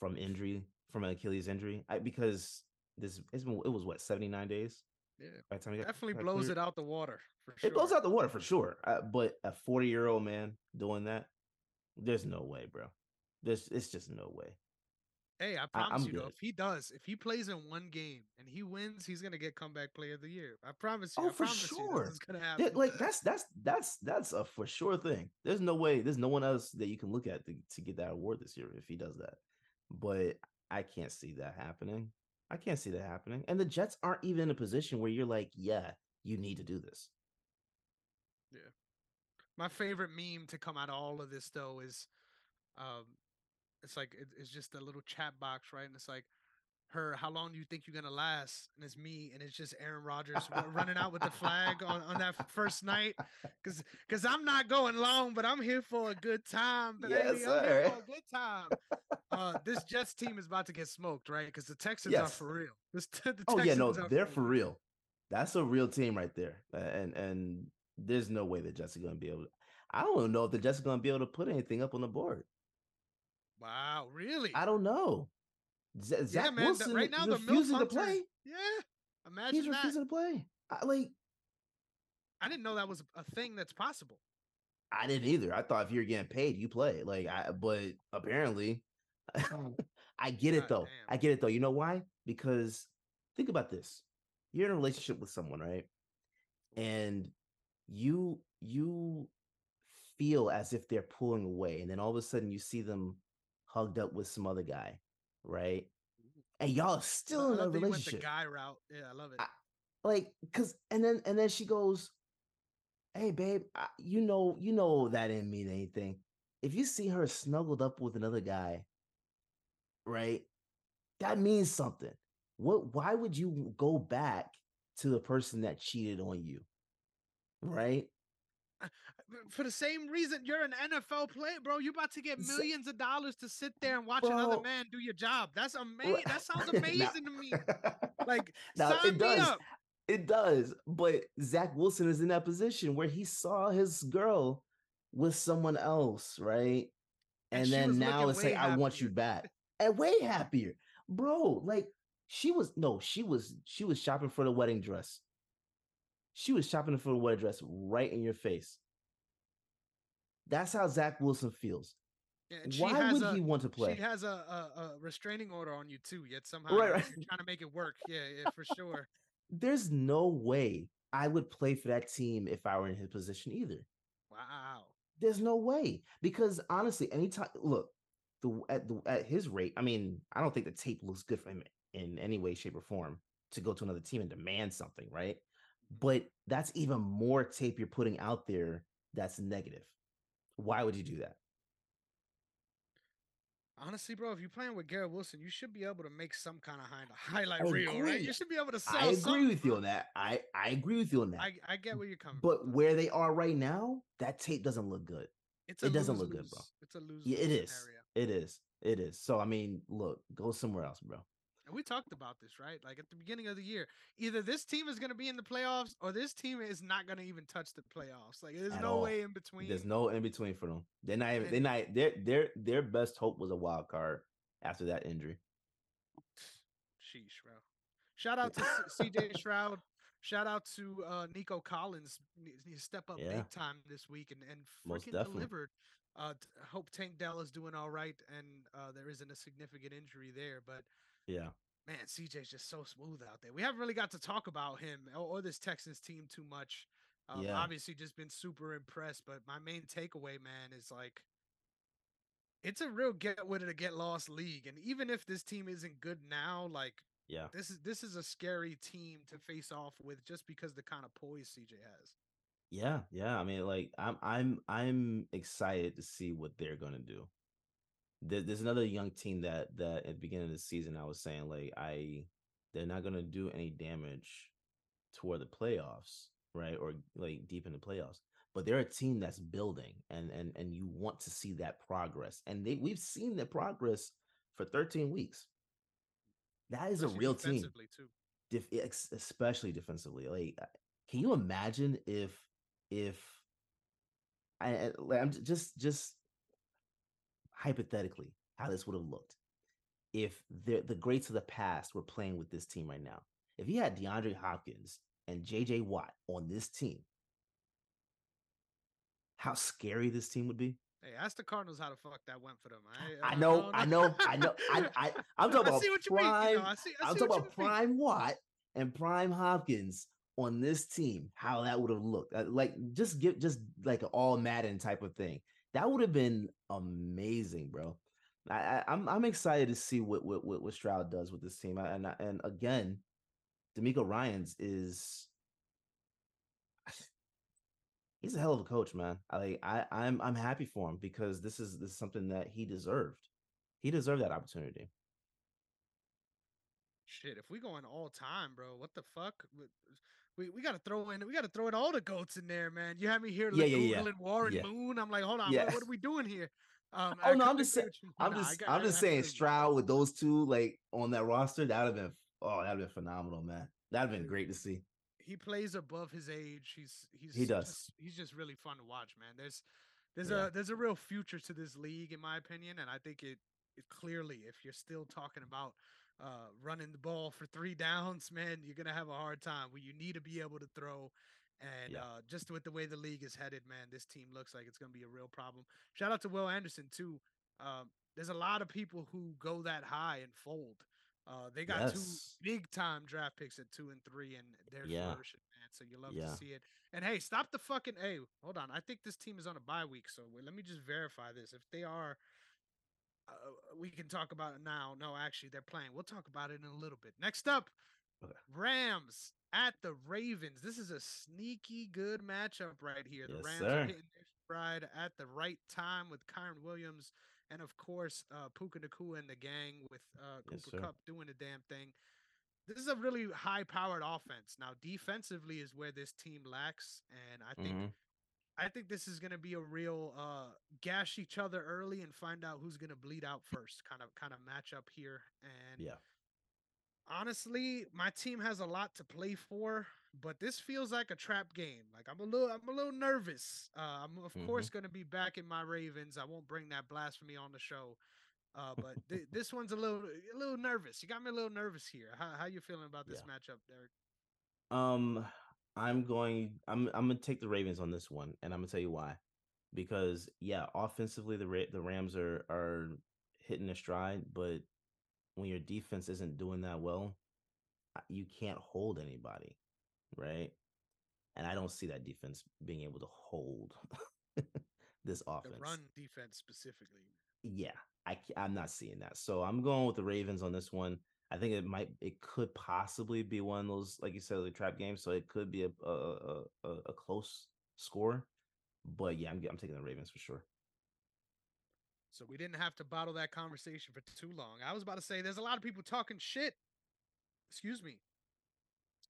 from injury, from an Achilles injury, I, because this it's been it was what 79 days Yeah, By the time he got- definitely got blows cleared- it out the water for sure. It blows out the water for sure. Uh, but a 40 year old man doing that, there's no way, bro. This it's just no way. Hey, I I- promise I'm you though, if he does, if he plays in one game and he wins, he's gonna get comeback player of the year. I promise you. Oh, I for promise sure. what's gonna happen. like that's that's that's that's a for sure thing. There's no way. There's no one else that you can look at to, to get that award this year if he does that. But I can't see that happening. I can't see that happening. And the Jets aren't even in a position where you're like, yeah, you need to do this. My favorite meme to come out of all of this though is, um, it's like it, it's just a little chat box, right? And it's like, her, how long do you think you're gonna last? And it's me, and it's just Aaron Rodgers running out with the flag on, on that first night, because because I'm not going long, but I'm here for a good time, baby. Yes, I'm here sir. for a good time. Uh, this Jets team is about to get smoked, right? Because the Texans are for real. This, the Oh yeah, no, they're for real. That's a real team right there. And and there's no way that Jets are going to be able. to I don't know if the Jets are going to be able to put anything up on the board. Wow, really? I don't know. Z- yeah, Zach man. Wilson right now, refusing to play. Yeah, imagine He's that. refusing to play. I, like I didn't know that was a thing that's possible. I didn't either. I thought if you're getting paid, you play. Like I, but apparently, oh, I get it God though. damn. I get it though. You know why? Because think about this: you're in a relationship with someone, right? And you you feel as if they're pulling away, and then all of a sudden you see them hugged up with some other guy, right? Mm-hmm. And y'all are still in a you went relationship the guy route. Yeah, I love it. I- like because and then and then she goes hey babe I, you know you know that didn't mean anything if you see her snuggled up with another guy right that means something what why would you go back to the person that cheated on you right For the same reason, you're an NFL player, bro. You're about to get millions of dollars to sit there and watch another man do your job. That's amazing. That sounds amazing to me. Like, now sign it me does up. it does but zach wilson is in that position where he saw his girl with someone else right And and, then now it's like way i want you back and way happier bro like she was no she was she was shopping for the wedding dress she was shopping for the wedding dress right in your face that's how zach wilson feels why would a, he want to play She has a, a, a restraining order on you too. Yet somehow Right, right. you're trying to make it work. Yeah, yeah, for sure. there's no way i would play for that team if i were in his position either Wow. There's no way because honestly, anytime look the at the at his rate, I mean, I don't think the tape looks good for him in any way, shape, or form to go to another team and demand something, right? But that's even more tape you're putting out there that's negative. Why would you do that? Honestly, bro, if you're playing with Garrett Wilson, you should be able to make some kind of highlight I reel, right? You should be able to sell. I agree something, with you on that. I I agree with you on that. I, I get where you're coming but from. where they are right now, that tape doesn't look good. it's a it doesn't look good, bro. It's a lose. Yeah, it is. Scenario. It is. It is. So I mean, look, go somewhere else, bro. And we talked about this, right? Like at the beginning of the year, either this team is going to be in the playoffs or this team is not going to even touch the playoffs. Like there's At no all. way in between. There's no in between for them. They're not even. They're not. Their their their best hope was a wild card after that injury. Sheesh, bro. Shout out to CJ Shroud. Shout out to uh, Nico Collins. To step up Yeah. big time this week and and freaking delivered. Uh, hope Tank Dell is doing all right and uh, there isn't a significant injury there. But Yeah. man, CJ's just so smooth out there. We haven't really got to talk about him or, or this Texans team too much. Um, Yeah. Obviously, just been super impressed. But my main takeaway, man, is like it's a real get with it or get lost league. And even if this team isn't good now, like Yeah. this is this is a scary team to face off with just because the kind of poise CJ has. Yeah. Yeah. I mean, like, I'm I'm I'm excited to see what they're gonna do. There, there's another young team that that at the beginning of the season I was saying like I they're not gonna do any damage toward the playoffs, right? Or like deep in the playoffs. But they're a team that's building and and and you want to see that progress. And they we've seen the progress for 13 weeks. That is a real team. def- especially defensively. Like, can you imagine if if I I'm just just hypothetically how this would have looked if the the greats of the past were playing with this team right now. If you had DeAndre Hopkins and JJ Watt on this team, how scary this team would be. Hey, ask the Cardinals how the fuck that went for them. I, I know, I know, I know. I, I, I'm talking about prime. You know, I see, I am talking about prime mean. Watt and prime Hopkins on this team. How that would have looked, uh, like just give, just like an all Madden type of thing. That would have been amazing, bro. I, am I'm, I'm excited to see what, what what Stroud does with this team. And and again, DeMeco Ryans is he's a hell of a coach, man. I like I I'm I'm happy for him because this is this is something that he deserved. He deserved that opportunity. Shit, if we go going all time, bro, what the fuck? We, we gotta throw in we gotta throw in all the goats in there, man. You have me here like yeah, yeah, yeah. Warren yeah. Moon. I'm like, hold on, yeah. what, what, are we doing here? Um, oh no, I'm just saying. I'm just I'm just saying Stroud with those two like on that roster. That would have been oh, that'd have been phenomenal, man. That'd have been great to see he plays above his age. He's he's he does. Just, he's just really fun to watch, man. There's there's yeah. a there's a real future to this league, in my opinion, and I think it it clearly, if you're still talking about uh, running the ball for three downs, man, you're gonna have a hard time. Where you need to be able to throw. And yeah. uh, just with the way the league is headed, man, this team looks like it's going to be a real problem. Shout out to Will Anderson too. Um, there's a lot of people who go that high and fold. Uh, they got yes. two big time draft picks at two and three, and they're yeah. flourishing, man. So you love yeah. to see it. And hey, stop the fucking. Hey, hold on. I think this team is on a bye week, so wait, let me just verify this. If they are, uh, we can talk about it now. No, actually, they're playing. We'll talk about it in a little bit. Next up, okay. Rams at the Ravens. This is a sneaky good matchup right here. The yes, Rams sir. are hitting their stride at the right time with Kyren Williams and of course uh, Puka Nacua and the gang with uh, Cooper yes, Kupp doing the damn thing. This is a really high-powered offense. Now, defensively is where this team lacks, and I think mm-hmm. I think this is going to be a real uh, gash each other early and find out who's going to bleed out first kind of kind of matchup here. And yeah, honestly, my team has a lot to play for, but this feels like a trap game. Like I'm a little, I'm a little nervous. Uh, I'm of mm-hmm. course going to be back in my Ravens. I won't bring that blasphemy on the show, uh, but th- this one's a little, a little nervous. You got me a little nervous here. How how you feeling about this yeah. matchup, Derrick? Um, I'm going. I'm I'm gonna take the Ravens on this one, and I'm gonna tell you why. Because yeah, offensively the Ra- the Rams are are hitting a stride, but when your defense isn't doing that well, you can't hold anybody, right? And I don't see that defense being able to hold this offense. The run defense specifically. Yeah, I I'm not seeing that. So I'm going with the Ravens on this one. I think it might it could possibly be one of those like you said the trap games. So it could be a a a, a close score. But yeah, I'm I'm taking the Ravens for sure. So we didn't have to bottle that conversation for too long. I was about to say there's a lot of people talking shit. Excuse me.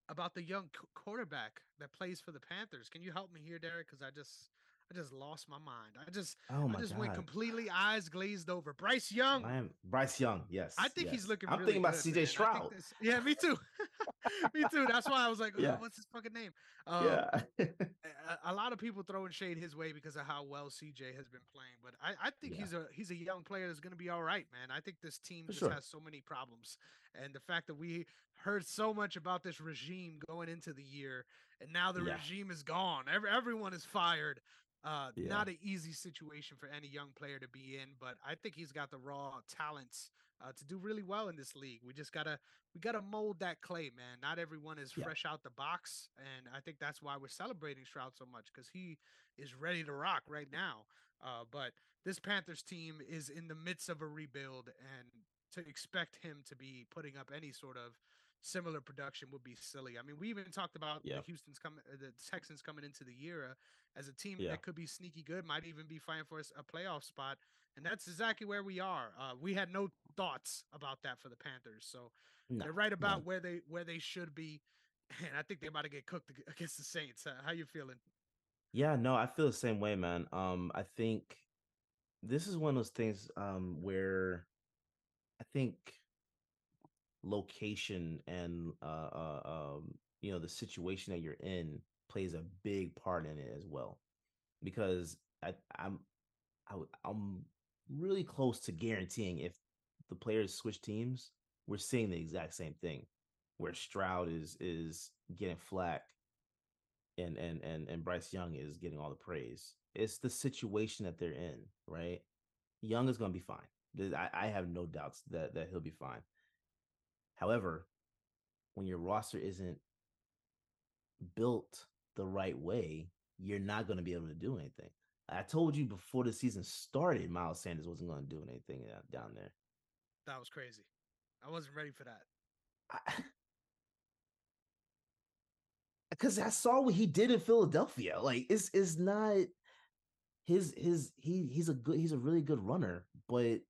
About the young quarterback that plays for the Panthers. Can you help me here, Derrick? Because I just I just lost my mind. I just oh I just God. went completely eyes glazed over. Bryce Young. I am Bryce Young. Yes. I think yes. he's looking. I'm really thinking about CJ Stroud. This, yeah, me too. me too. That's why I was like, yeah. what's his fucking name? Um, yeah. a, a, lot of people throwing shade his way because of how well CJ has been playing, but I, I think yeah. he's a he's a young player that's going to be all right, man. I think this team For just sure. has so many problems, and the fact that we heard so much about this regime going into the year, and now the yeah. regime is gone. Every, everyone is fired. Uh, yeah. Not an easy situation for any young player to be in, but I think he's got the raw talents uh, to do really well in this league. We just gotta we gotta mold that clay, man. Not everyone is yeah. fresh out the box, and I think that's why we're celebrating Stroud so much because he is ready to rock right now. Uh, but this Panthers team is in the midst of a rebuild, and to expect him to be putting up any sort of similar production would be silly. I mean, we even talked about yeah. the Houston's coming, uh, the Texans coming into the year uh, as a team yeah. that could be sneaky good, might even be fighting for a playoff spot, and that's exactly where we are. Uh, we had no thoughts about that for the Panthers, so no, they're right about no. where they where they should be, and I think they're about to get cooked against the Saints. Uh, how you feeling? Yeah, no, I feel the same way, man. Um, I think this is one of those things um where I think location and uh, uh, um, you know the situation that you're in plays a big part in it as well because I, I'm I, I'm really close to guaranteeing if the players switch teams, we're seeing the exact same thing. where Stroud is is getting flack and and and and Bryce Young is getting all the praise. It's the situation that they're in, right? Young is going to be fine. I, I have no doubts that that he'll be fine. However, when your roster isn't built the right way, you're not going to be able to do anything. I told you before the season started, Miles Sanders wasn't going to do anything uh, down there. That was crazy. I wasn't ready for that. Because I, I saw what he did in Philadelphia. Like it's it's not his his he he's a good he's a really good runner, but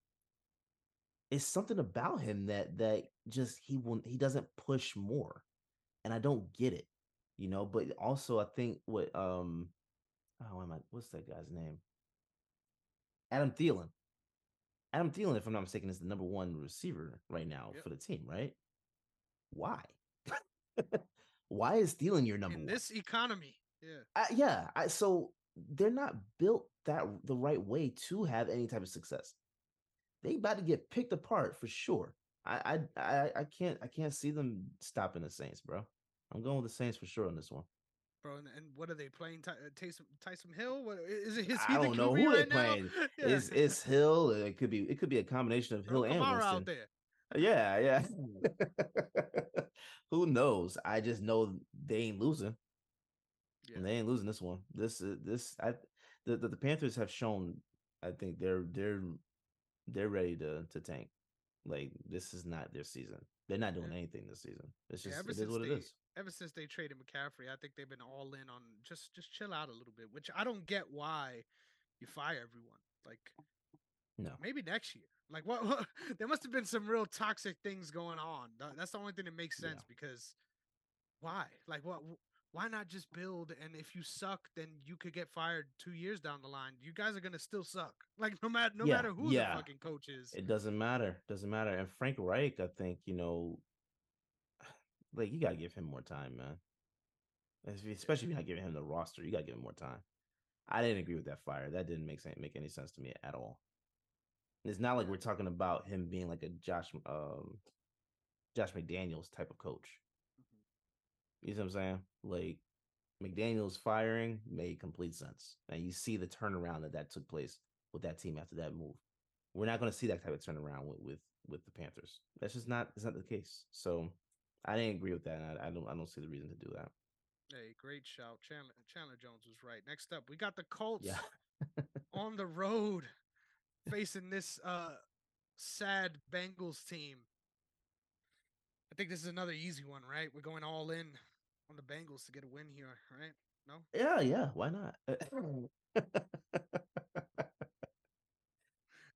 it's something about him that that just he will he doesn't push more, and I don't get it, you know. But also, I think what um, oh, am I? What's that guy's name? Adam Thielen. Adam Thielen, if I'm not mistaken, is the number one receiver right now yep. for the team, right? Why? Why is Thielen your number In one? This economy, yeah, uh, yeah. I, so they're not built that the right way to have any type of success. They about to get picked apart for sure. I I I, I can't I can't see them stopping the Saints, bro. I'm going with the Saints for sure on this one. Bro, and, and what are they playing? Ty, uh, Taysom, Taysom Hill? What is it? Is I don't know who right they're playing. yeah. Is it's Hill? It could be. It could be a combination of Hill Bro, and Winston. out there. Yeah, yeah. who knows? I just know they ain't losing. Yeah. They ain't losing this one. This is this. I the, the the Panthers have shown. I think they're they're they're ready to to tank. Like this is not their season. They're not doing yeah. anything this season. It's just yeah, it is what they, it is. Ever since they traded McCaffrey, I think they've been all in on just just chill out a little bit. Which I don't get why you fire everyone. Like no, maybe next year. Like what, what? There must have been some real toxic things going on. That's the only thing that makes sense yeah. because why? Like what? Why not just build? And if you suck, then you could get fired two years down the line. You guys are gonna still suck. Like no matter no yeah, matter who yeah. the fucking coach is. It doesn't matter. Doesn't matter. And Frank Reich, I think you know, like you gotta give him more time, man. Especially if you're not giving him the roster, you gotta give him more time. I didn't agree with that fire. That didn't make sense, make any sense to me at all. It's not like we're talking about him being like a Josh um Josh McDaniels type of coach. You know what I'm saying? Like McDaniels firing made complete sense, and you see the turnaround that that took place with that team after that move. We're not going to see that type of turnaround with, with with the Panthers. That's just not. It's not the case. So I didn't agree with that. I, I don't. I don't see the reason to do that. Hey, great shout. Chandler, Chandler Jones was right. Next up, we got the Colts yeah. on the road facing this uh sad Bengals team. I think this is another easy one, right? We're going all in on the Bengals to get a win here, right? No? Yeah, yeah. Why not?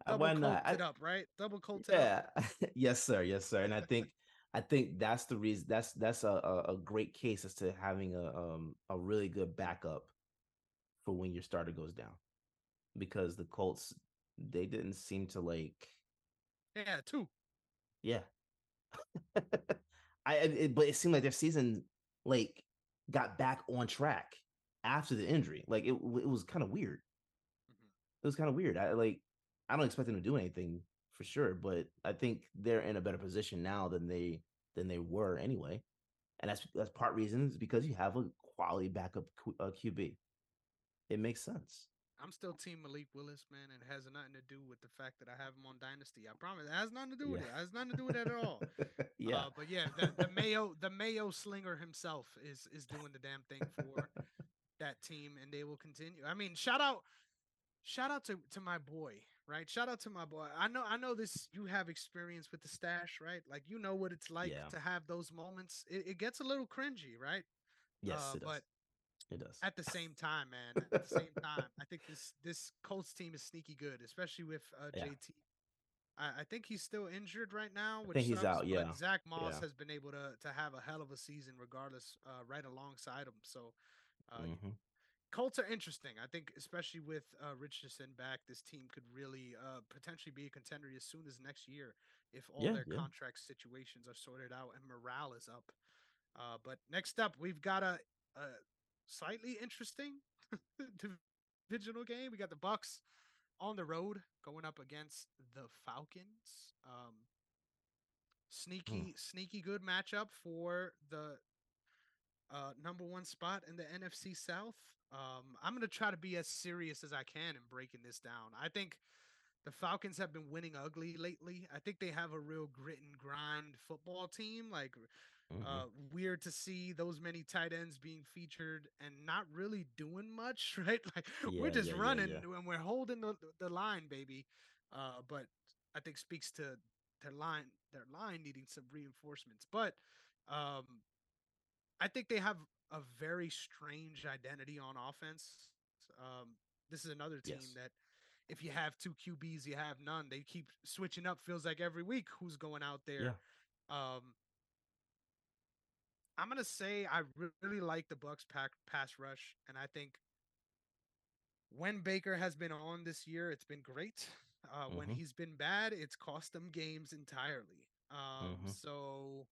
Double why not? it up, right? Double coat yeah. yes, sir. Yes, sir. And I think I think that's the reason. That's that's a, a, a great case as to having a um a really good backup for when your starter goes down, because the Colts they didn't seem to like. Yeah, two. Yeah. I it, but it seemed like their season like got back on track after the injury. Like it it was kind of weird. Mm-hmm. It was kind of weird. I like I don't expect them to do anything for sure, but I think they're in a better position now than they than they were anyway. And that's that's part reasons because you have a quality backup Q, uh, QB. It makes sense. I'm still Team Malik Willis, man, and it has nothing to do with the fact that I have him on Dynasty. I promise, it has nothing to do with yeah. it. It has nothing to do with it at all. yeah, uh, but yeah, the, the Mayo, the Mayo slinger himself is is doing the damn thing for that team, and they will continue. I mean, shout out, shout out to to my boy, right? Shout out to my boy. I know, I know this. You have experience with the stash, right? Like you know what it's like yeah. to have those moments. It, it, gets a little cringy, right? Yes, uh, but it does. At the same time, man. At the same time, I think this this Colts team is sneaky good, especially with uh, yeah. JT. I, I, think he's still injured right now. Which I think sucks, he's out. Yeah. Zach Moss yeah. has been able to to have a hell of a season, regardless, uh, right alongside him. So, uh, mm-hmm. Colts are interesting. I think, especially with uh, Richardson back, this team could really uh, potentially be a contender as soon as next year if all yeah, their yeah. contract situations are sorted out and morale is up. Uh, but next up, we've got a, a slightly interesting divisional game. We got the Bucs on the road going up against the Falcons. Um, Sneaky, sneaky good matchup for the uh, number one spot in the NFC South. Um, I'm gonna try to be as serious as I can in breaking this down. I think the Falcons have been winning ugly lately. I think they have a real grit and grind football team. Like Mhm. uh, weird to see those many tight ends being featured and not really doing much, right? Like Yeah, we're just yeah, running yeah. and we're holding the, the line, baby. Uh, but I think speaks to their line, their line needing some reinforcements. But um, I think they have a very strange identity on offense. Um, this is another team Yes. that if you have two QBs, you have none. They keep switching up. Feels like every week who's going out there. Um, I'm gonna say I really like the Bucs pack pass rush, and I think when Baker has been on this year, it's been great. Uh, When Mhm. he's been bad, it's cost them games entirely. Um, Mhm. so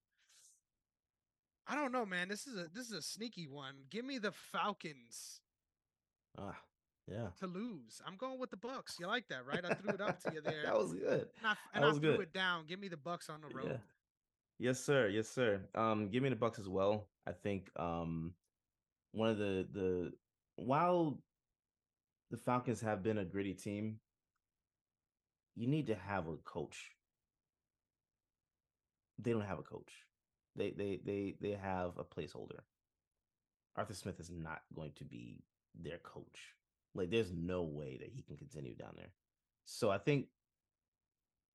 I don't know, man. This is a this is a sneaky one. Give me the Falcons Ah, yeah. to lose. I'm going with the Bucs. You like that, right? I threw it up to you there. that was good. and I, that and I was threw good. it down. Give me the Bucs on the road. Yeah. Yes, sir. Yes, sir. Um, give me the Bucs as well. I think um one of the the while the Falcons have been a gritty team, you need to have a coach. They don't have a coach. They they they they have a placeholder. Arthur Smith is not going to be their coach. Like there's no way that he can continue down there. So I think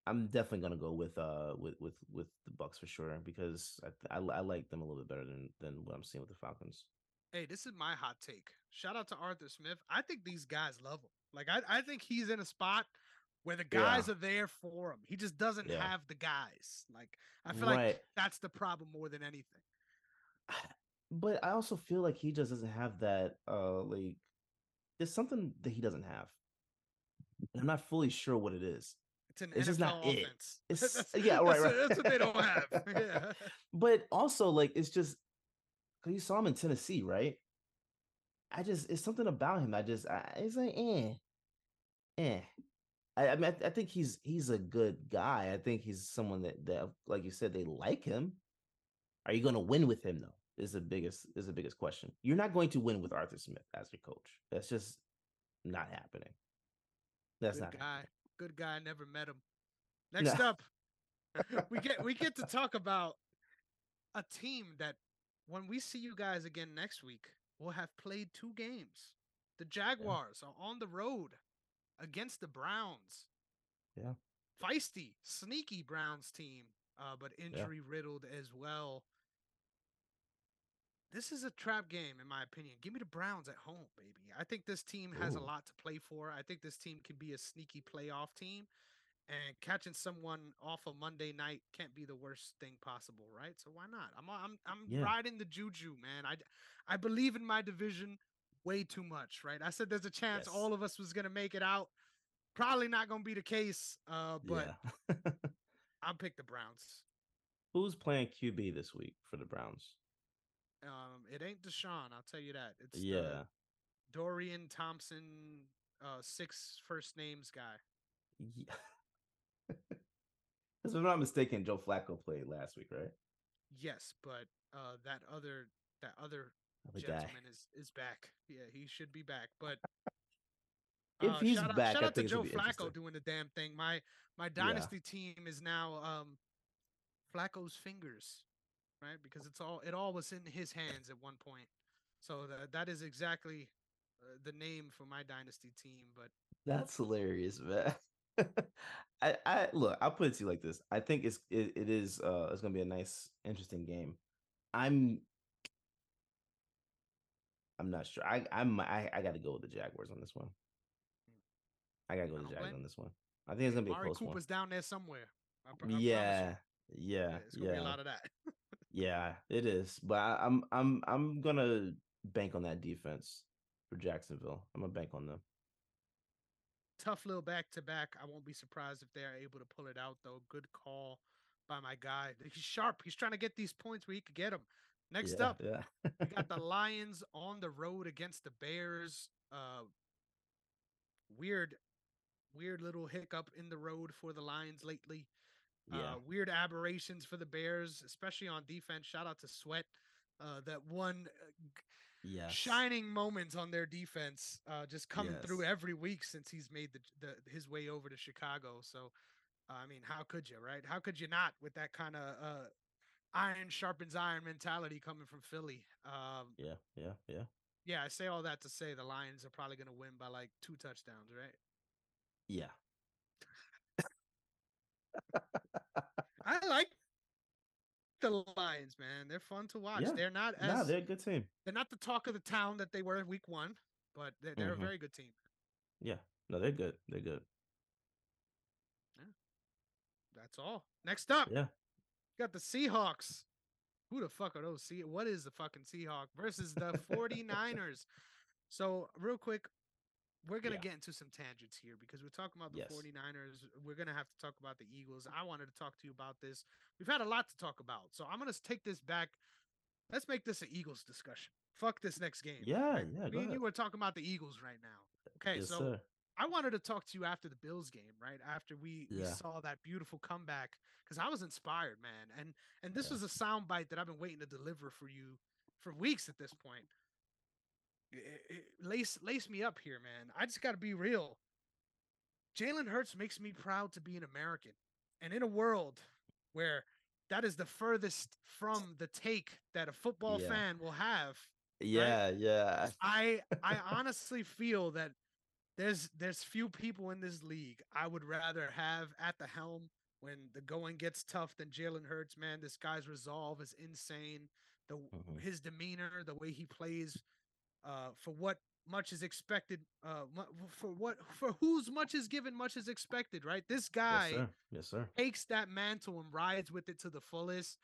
I'm definitely gonna go with uh with with with the Bucs for sure because I I, I like them a little bit better than than what I'm seeing with the Falcons. Hey, this is my hot take. Shout out to Arthur Smith. I think these guys love him. Like I, I think he's in a spot where the guys Yeah. are there for him. He just doesn't Yeah. have the guys. Like I feel like that's the problem more than anything. But I also feel like he just doesn't have that uh like there's something that he doesn't have. And I'm not fully sure what it is. It's an It's NFL just not it. offense. It's- That's- yeah, right, that's, right. That's what they don't have. yeah. But also like it's just you saw him in Tennessee, right? I just it's something about him. I just I, it's like eh, eh. I, I mean, I, I think he's he's a good guy. I think he's someone that that like you said they like him. Are you going to win with him though? Is the biggest is the biggest question. You're not going to win with Arthur Smith as your coach. That's just not happening. That's Good not guy. happening. Good guy. I Never met him. Next up, we get we get to talk about a team that when we see you guys again next week, will have played two games. The Jaguars are on the road against the Browns. Yeah. Feisty, sneaky Browns team, uh, but injury riddled as well. This is a trap game, in my opinion. Give me the Browns at home, baby. I think this team has a lot to play for. I think this team can be a sneaky playoff team. And catching someone off a Monday night can't be the worst thing possible, right? So why not? I'm I'm I'm Yeah. riding the juju, man. I I believe in my division way too much, right? I said there's a chance Yes. all of us was gonna make it out. Probably not gonna be the case, uh, but yeah. I'll pick the Browns. Who's playing QB this week for the Browns? Um, it ain't Deshaun, I'll tell you that. It's the yeah. Dorian Thompson, uh, six first names guy. Yeah. If I'm not mistaken, Joe Flacco played last week, right? Yes, but uh, that other that other The guy. gentleman is is back. Yeah, he should be back. But If uh, he's shout out, back, shout I out to Joe Flacco doing the damn thing. My my dynasty team is now um Flacco's fingers, right? Because it's all it all was in his hands at one point. So that that is exactly uh, the name for my dynasty team. But That's hilarious, man. I, I look, I'll put it to you like this. I think it's it, it is uh it's gonna be a nice, interesting game. I'm I'm not sure. I I'm I, I gotta go with the Jaguars on this one. I gotta go with the Jaguars on this one. I think it's gonna be a close Cooper's one. down there somewhere. I, I. Yeah, yeah, it's gonna be yeah, a lot of that. yeah. It is, but I, I'm I'm I'm gonna bank on that defense for Jacksonville. I'm gonna bank on them. tough little back to back. I won't be surprised if they're able to pull it out though. Good call by my guy. He's sharp. He's trying to get these points where he could get them. Next yeah, up, yeah. we got the Lions on the road against the Bears. Uh weird, weird little hiccup in the road for the Lions lately. Uh, Yeah. weird aberrations for the Bears, especially on defense. Shout out to Sweat. Uh, that one uh, Yes. shining moments on their defense, uh, just coming through every week since he's made the, the his way over to Chicago. So, uh, I mean, how could you, right? How could you not with that kind of uh, iron sharpens iron mentality coming from Philly? Um, Yeah. Yeah. Yeah. yeah, I say all that to say the Lions are probably going to win by like two touchdowns, right? Yeah. I like the Lions, man. They're fun to watch. Yeah. They're not as Nah, they're a good team. They're not the talk of the town that they were in week one, but they're, they're Mhm. a very good team. Yeah. No, they're good. They're good. Yeah. That's all. Next up, Yeah. got the Seahawks. Who the fuck are those? See, what is the fucking Seahawk versus the 49ers? so, real quick, we're going to Yeah. get into some tangents here because we're talking about the Yes. 49ers. We're going to have to talk about the Eagles. I wanted to talk to you about this. We've had a lot to talk about. So, I'm going to take this back. Let's make this an Eagles discussion. Fuck this next game. Yeah. right? Yeah. Me and you were talking about the Eagles right now. Okay, yes, so sir. I wanted to talk to you after the Bills game, right? After we, we saw that beautiful comeback, because I was inspired, man. And and this Yeah. was a soundbite that I've been waiting to deliver for you for weeks at this point. I- I- lace lace me up here, man. I just got to be real. Jalen Hurts makes me proud to be an American, and in a world where that is the furthest from the take that a football Yeah. fan will have Yeah. Yeah. I I honestly feel that there's there's few people in this league I would rather have at the helm when the going gets tough than Jalen Hurts. Man, this guy's resolve is insane. The Mhm. his demeanor, the way he plays, uh, for what much is expected, uh, for what for whose much is given, much is expected. Right, this guy Yes, sir. Yes, sir. takes that mantle and rides with it to the fullest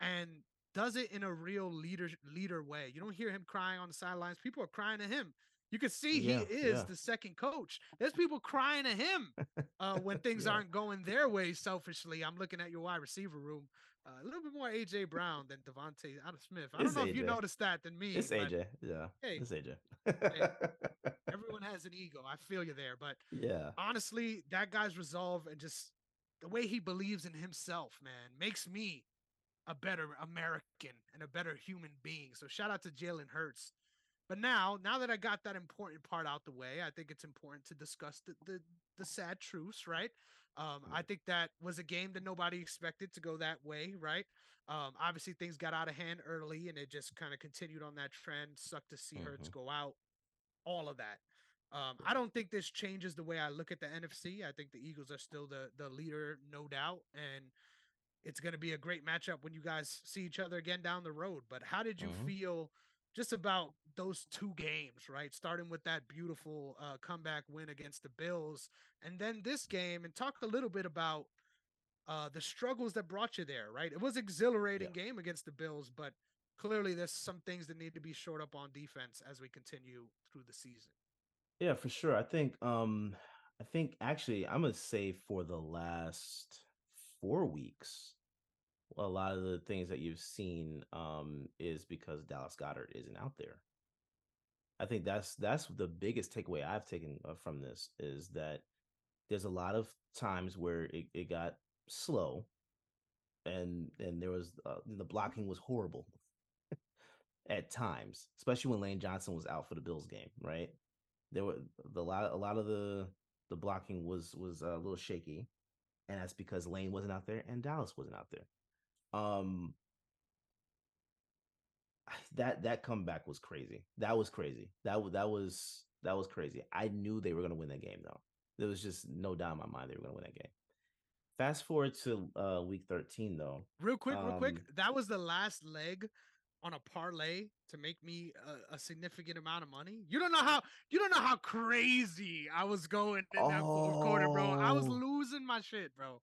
and does it in a real leader leader way. You don't hear him crying on the sidelines. People are crying to him. You can see Yeah, he is yeah. the second coach. There's people crying to him uh, when things Yeah. aren't going their way selfishly. I'm looking at your wide receiver room. Uh, a little bit more AJ Brown than Devontae Adam Smith. I don't It's know if you noticed that than me. It's AJ. Yeah. hey, It's AJ. Everyone has an ego. I feel you there. But yeah. honestly, that guy's resolve and just the way he believes in himself, man, makes me a better American and a better human being. So shout out to Jalen Hurts. But now, now that I got that important part out the way, I think it's important to discuss the the, the sad truths, right? Um, I think that was a game that nobody expected to go that way, right? Um, obviously, things got out of hand early, and it just kind of continued on that trend. Sucked to see Hurts go out. All of that. Um, I don't think this changes the way I look at the NFC. I think the Eagles are still the the leader, no doubt, and it's going to be a great matchup when you guys see each other again down the road. But how did you Mhm. feel just about those two games, right? Starting with that beautiful uh, comeback win against the Bills, and then this game, and talk a little bit about uh, the struggles that brought you there, right? It was exhilarating game against the Bills, but clearly there's some things that need to be shored up on defense as we continue through the season. Yeah, for sure. I think um I think actually I'm gonna say for the last four weeks, a lot of the things that you've seen um is because Dallas Goedert isn't out there. I think that's that's the biggest takeaway I've taken uh, from this is that there's a lot of times where it, it got slow and and there was uh, the blocking was horrible at times, especially when Lane Johnson was out for the Bills game, right? There were the lot a lot of the the blocking was was a little shaky, and that's because Lane wasn't out there and Dallas wasn't out there. Um, that that comeback was crazy. That was crazy. That was that was that was crazy. I knew they were going to win that game though. There was just no doubt in my mind they were going to win that game. Fast forward to uh week 13 though. Real quick, real quick. Um, That was the last leg on a parlay to make me a, a significant amount of money. You don't know how you don't know how crazy I was going in that fourth quarter, bro. I was Oh. losing my shit, bro.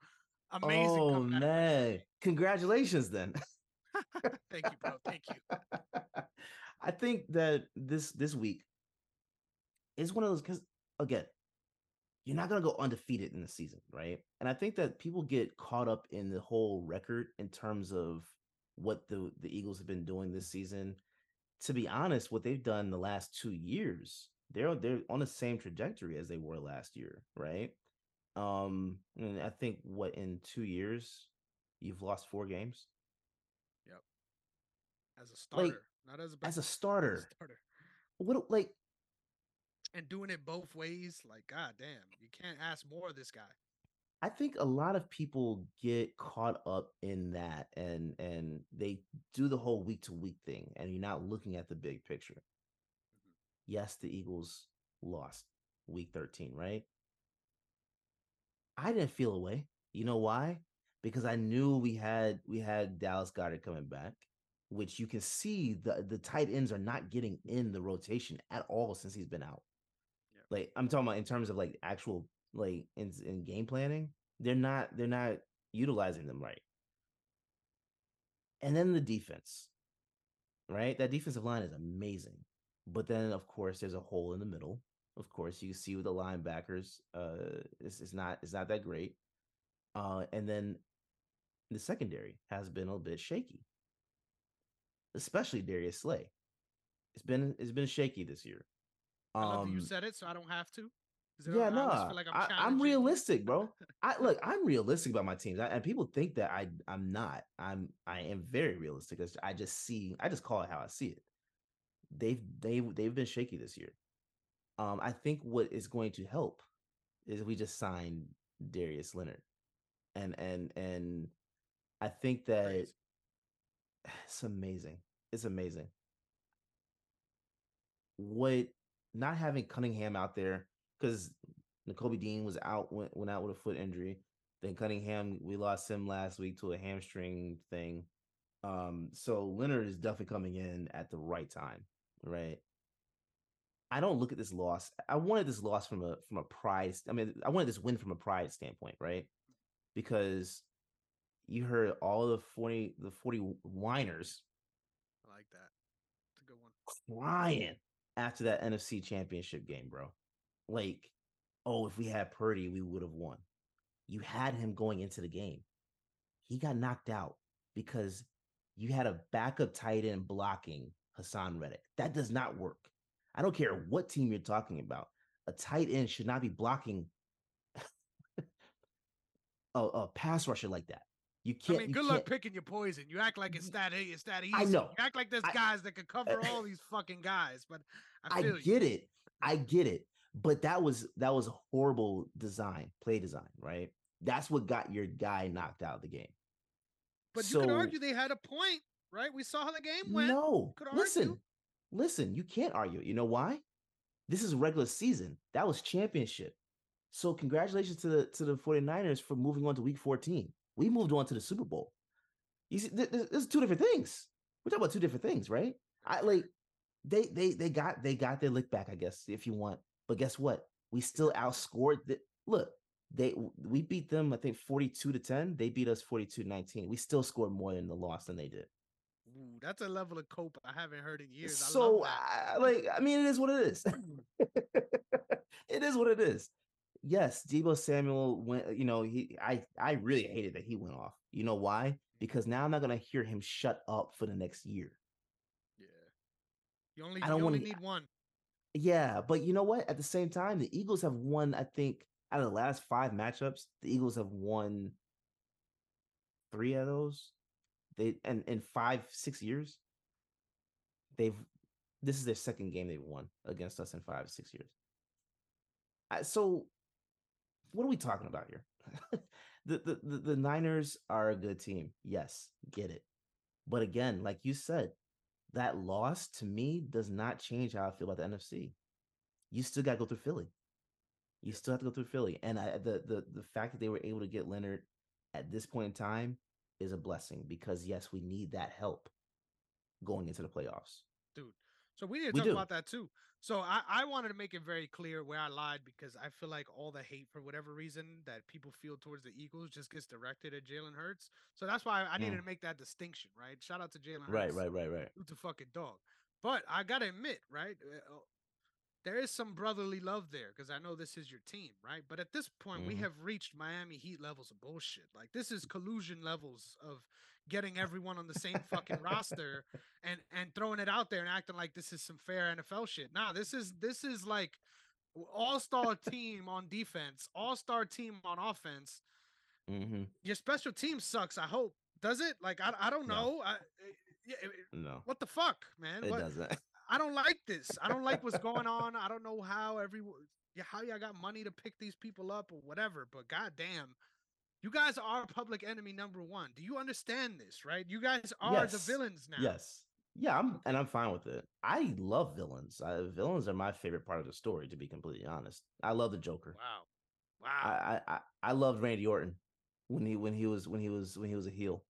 Amazing oh comeback. man. Congratulations then. Thank you, bro. Thank you. I think that this this week is one of those because again, you're not gonna go undefeated in the season, right? And I think that people get caught up in the whole record in terms of what the the Eagles have been doing this season. To be honest, what they've done the last two years, they're they're on the same trajectory as they were last year, right? Um, and I think what in two years you've lost four games. Yep. As a starter, Like, not as a As backup, a as a starter, starter, what like and doing it both ways. Like, god damn, you can't ask more of this guy. I think a lot of people get caught up in that and and they do the whole week to week thing and you're not looking at the big picture. Yes, the Eagles lost week 13, right? I didn't feel away. You know why? Because I knew we had we had Dallas Goedert coming back, which you can see the the tight ends are not getting in the rotation at all since he's been out. Yep. Like I'm talking about in terms of like actual like in, in game planning, they're not they're not utilizing them right. And then the defense, right? That defensive line is amazing. But then of course there's a hole in the middle. Of course, you see with the linebackers, uh, it's, it's not it's not that great. Uh, and then the secondary has been a bit shaky, especially Darius Slay. It's been it's been shaky this year. I love that you Um, said it, so I don't have to. Yeah, no, feel like I'm I, I'm realistic, bro. I look, I'm realistic about my teams, I, and people think that I, I'm not. I'm, I am very realistic. I just see, I just call it how I see it. They've, they've, they've been shaky this year. Um, I think what is going to help is we just sign Darius Leonard, and and and I think that Crazy. it's amazing. It's amazing. What not having Cunningham out there because Nakobe Dean was out went, went out with a foot injury. Then Cunningham, we lost him last week to a hamstring thing. Um, so Leonard is definitely coming in at the right time, right? I don't look at this loss. I wanted this loss from a from a pride. I mean, I wanted this win from a pride standpoint, right? Because you heard all the 40 the 40 whiners I like that. It's a good one. crying after that NFC championship game, bro. Like, oh, if we had Purdy, we would have won. You had him going into the game. He got knocked out because you had a backup tight end blocking Haason Reddick. That does not work. I don't care what team you're talking about. A tight end should not be blocking a, a pass rusher like that. You can't. mean, good luck picking your poison. You act like it's that it's that easy. I know. You act like there's I- guys that could cover eh, all these fucking guys, but I I feel you. get it. I get it. But that was that was a horrible design, play design, right? That's what got your guy knocked out of the game. But you could argue they had a point, right? We saw how the game went. No, Could listen. Listen. You can't argue. You know why? This is regular season. That was championship. So congratulations to the to the 49ers for moving on to week 14. We moved on to the Super Bowl. You see, th- th- there's two different things. We're talking about two different things, right? I like they they they got they got their lick back, I guess, if you want. But guess what? We still outscored the look. They we beat them, I think 42 to 10. They beat us 42 19. We still scored more in the loss than they did. Ooh, that's a level of cope I haven't heard in years. I so. I, like I mean it is what it is. it is what it is. Yes, Deebo Samuel went, uh, you know, he I I really hated that he went off. You know why? Mm-hmm. Because now I'm not gonna hear him shut up for the next year. yeah. You only I don't you only wanna- need one. Yeah, but you know what? At the same time, the Eagles have won, I think, out of the last five matchups, the Eagles have won three of those. They and in five, six years, they've this is their second game they've won against us in five, six years. I, so what are we talking about here? the, the the the Niners are a good team. Yes, get it. But again, like you said, that loss to me does not change how I feel about the NFC. You still got to go through Philly. You still have to go through Philly, and I, the the the fact that they were able to get Leonard at this point in time is a blessing because yes, we need that help going into the playoffs. dude. So we need to We talk do. about that too. So I, I wanted to make it very clear where I lied because I feel like all the hate for whatever reason that people feel towards the Eagles just gets directed at Jalen Hurts. So that's why I needed Mm. to make that distinction, right? Shout out to Jalen Hurts. Right, right, right, right. Dude's a fucking dog. But I gotta admit, right? There is some brotherly love there because I know this is your team, right? But at this point, we Mhm. have reached Miami Heat levels of bullshit. Like this is collusion levels of getting everyone on the same fucking roster and and throwing it out there and acting like this is some fair NFL shit. Nah, this is this is like all star team on defense, all star team on offense. Mm-hmm. Your special team sucks. I hope. Does it? Like I, I don't No. know. I, yeah, No, what the fuck, man? it What- doesn't. I don't like this. I don't like what's going on. I don't know how every yeah, how y'all got money to pick these people up or whatever. But goddamn, you guys are public enemy number one. Do you understand this, right? You guys are the villains now. Yes. Yeah, I'm and I'm fine with it. I love villains. I, villains are my favorite part of the story, to be completely honest. I love the Joker. Wow. I, Wow. I I I loved Randy Orton when he when he was when he was when he was a heel.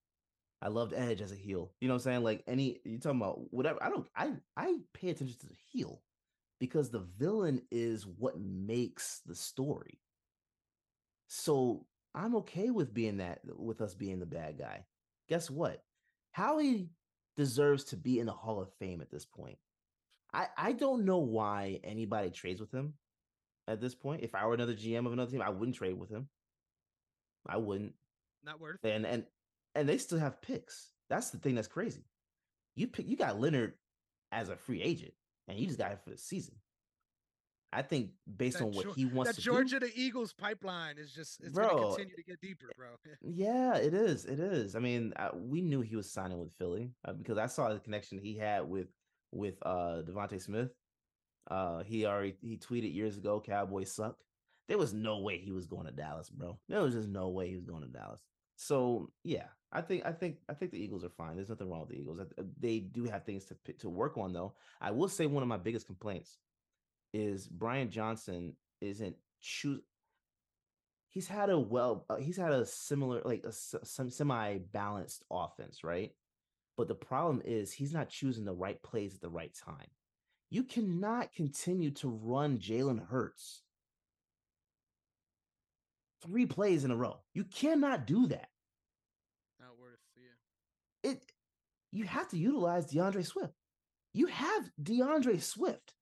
I loved Edge as a heel. You know what I'm saying? Like any you talking about whatever. I don't I I pay attention to the heel because the villain is what makes the story. So I'm okay with being that with us being the bad guy. Guess what? Howie deserves to be in the Hall of Fame at this point. I I don't know why anybody trades with him at this point. If I were another GM of another team, I wouldn't trade with him. I wouldn't. Not worth. It. And and and they still have picks. That's the thing that's crazy. You pick you got Leonard as a free agent, and you just got him for the season. I think based That on what he wants That to Georgia the Eagles pipeline is just it's Bro, gonna continue to get deeper, bro. yeah, it is. It is. I mean, uh, we knew he was signing with Philly uh, because I saw the connection he had with with uh DeVonta Smith. Uh, he already he tweeted years ago, "Cowboys suck." There was no way he was going to Dallas, bro. There was just no way he was going to Dallas. So yeah, I think I think I think the Eagles are fine. There's nothing wrong with the Eagles. Uh, They do have things to to work on, though. I will say one of my biggest complaints is Brian Johnson isn't choose. He's had a well, uh, he's had a similar like a some semi balanced offense, right? But the problem is he's not choosing the right plays at the right time. You cannot continue to run Jalen Hurts three plays in a row. You cannot do that. Not worth. Yeah. It you have to utilize D'Andre Swift. You have D'Andre Swift.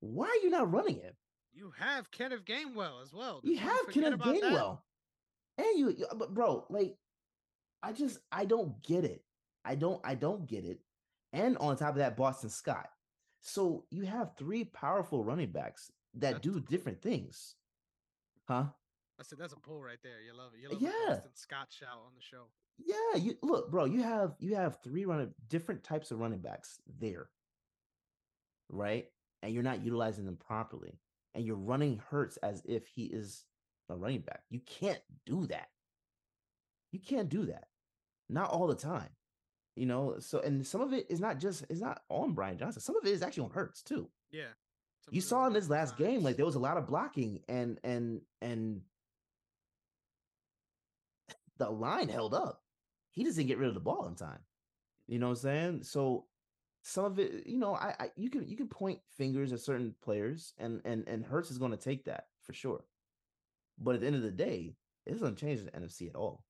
Why are you not running him? You have Kenneth Gainwell as well. You Did have Kenneth about that? Gainwell. And you, you- but bro, like, I just I don't get it. I don't I don't get it. And on top of that, Boston Scott. So you have three powerful running backs that That's do different things. Huh? I said that's a pull right there. You love it. You love Yeah. Boston Scott shout on the show. Yeah, you look, bro. You have you have three running different types of running backs there, right? And you're not utilizing them properly, and you're running Hurts as if he is a running back. You can't do that. You can't do that. Not all the time, you know. So, and some of it is not just it's not on Brian Johnson. Some of it is actually on Hurts too. Yeah. Some You saw in this last game, like there was a lot of blocking, and and and the line held up. He just didn't get rid of the ball in time. You know what I'm saying? So some of it, you know, I, I you can you can point fingers at certain players, and and and Hurts is going to take that for sure. But at the end of the day, it doesn't change the NFC at all.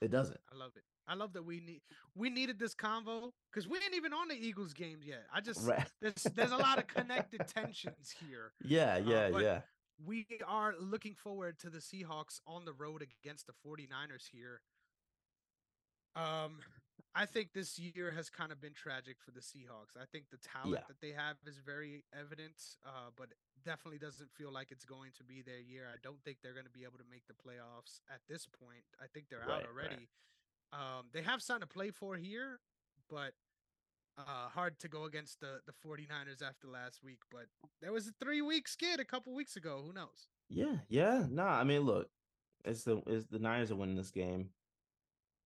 It doesn't. I love it. I love that we need we needed this convo because we ain't even on the Eagles games yet. I just Right. there's there's a lot of connected tensions here. Yeah, uh, yeah, but- yeah. We are looking forward to the Seahawks on the road against the 49ers here. Um I think this year has kind of been tragic for the Seahawks. I think the talent Yeah. that they have is very evident, uh, but definitely doesn't feel like it's going to be their year. I don't think they're going to be able to make the playoffs at this point. I think they're Right, out right. already. Um, they have something to play for here, but uh, hard to go against the, the 49ers after last week. But there was a three week skid a couple weeks ago. Who knows? Yeah, yeah. Nah, I mean, look, it's the it's the Niners are winning this game.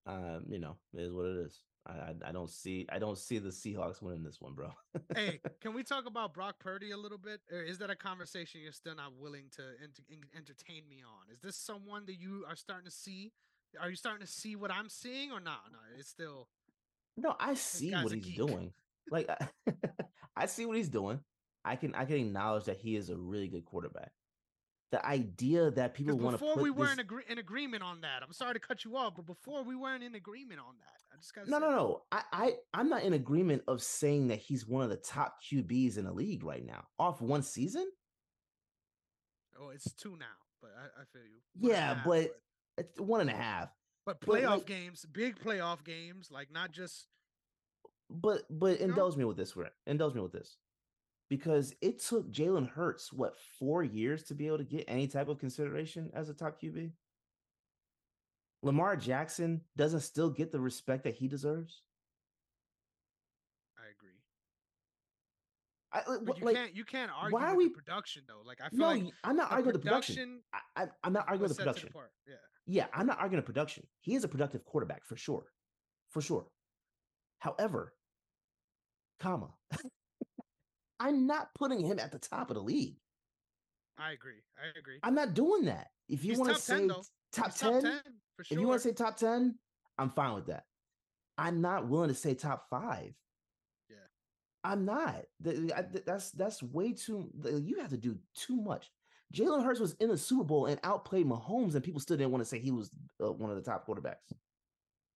Um, you know, it is what it is. I, I I don't see I don't see the Seahawks winning this one, bro. hey, can we talk about Brock Purdy a little bit? Or is that a conversation you're still not willing to ent- entertain me on? Is this someone that you are starting to see? Are you starting to see what I'm seeing or not? No, it's still no, I see what he's geek. doing. Like I, I see what he's doing. I can I can acknowledge that he is a really good quarterback. The idea that people want to before we this, weren't agree- in agreement on that. I'm sorry to cut you off, but before we weren't in agreement on that. I just got no, no, no. I, I, I'm not in agreement of saying that he's one of the top QBs in the league right now off one season. Oh, it's two now, but I, I feel you. One Yeah, half, but it's one and a half. But but, playoff like- games, big playoff games, like not just But but know? indulge me with this, Rick. Indulge me with this. because it took Jalen Hurts what four years to be able to get any type of consideration as a top QB. Lamar Jackson doesn't still get the respect that he deserves. I agree. I, But you like, can't you can't argue why are with we- production though. Like I feel no, like I'm not arguing the production. I, I, I'm not arguing the production. Yeah. Yeah, I'm not arguing production. He is a productive quarterback for sure. For sure. However, comma, I'm not putting him at the top of the league. I agree. I agree. I'm not doing that. If you want to say 10 top 10, top 10 for sure. if you want to say top 10, I'm fine with that. I'm not willing to say top five. Yeah. I'm not. Th- I- th- That's that's way too. You have to do too much. Jalen Hurts was in the Super Bowl and outplayed Mahomes, and people still didn't want to say he was uh, one of the top quarterbacks.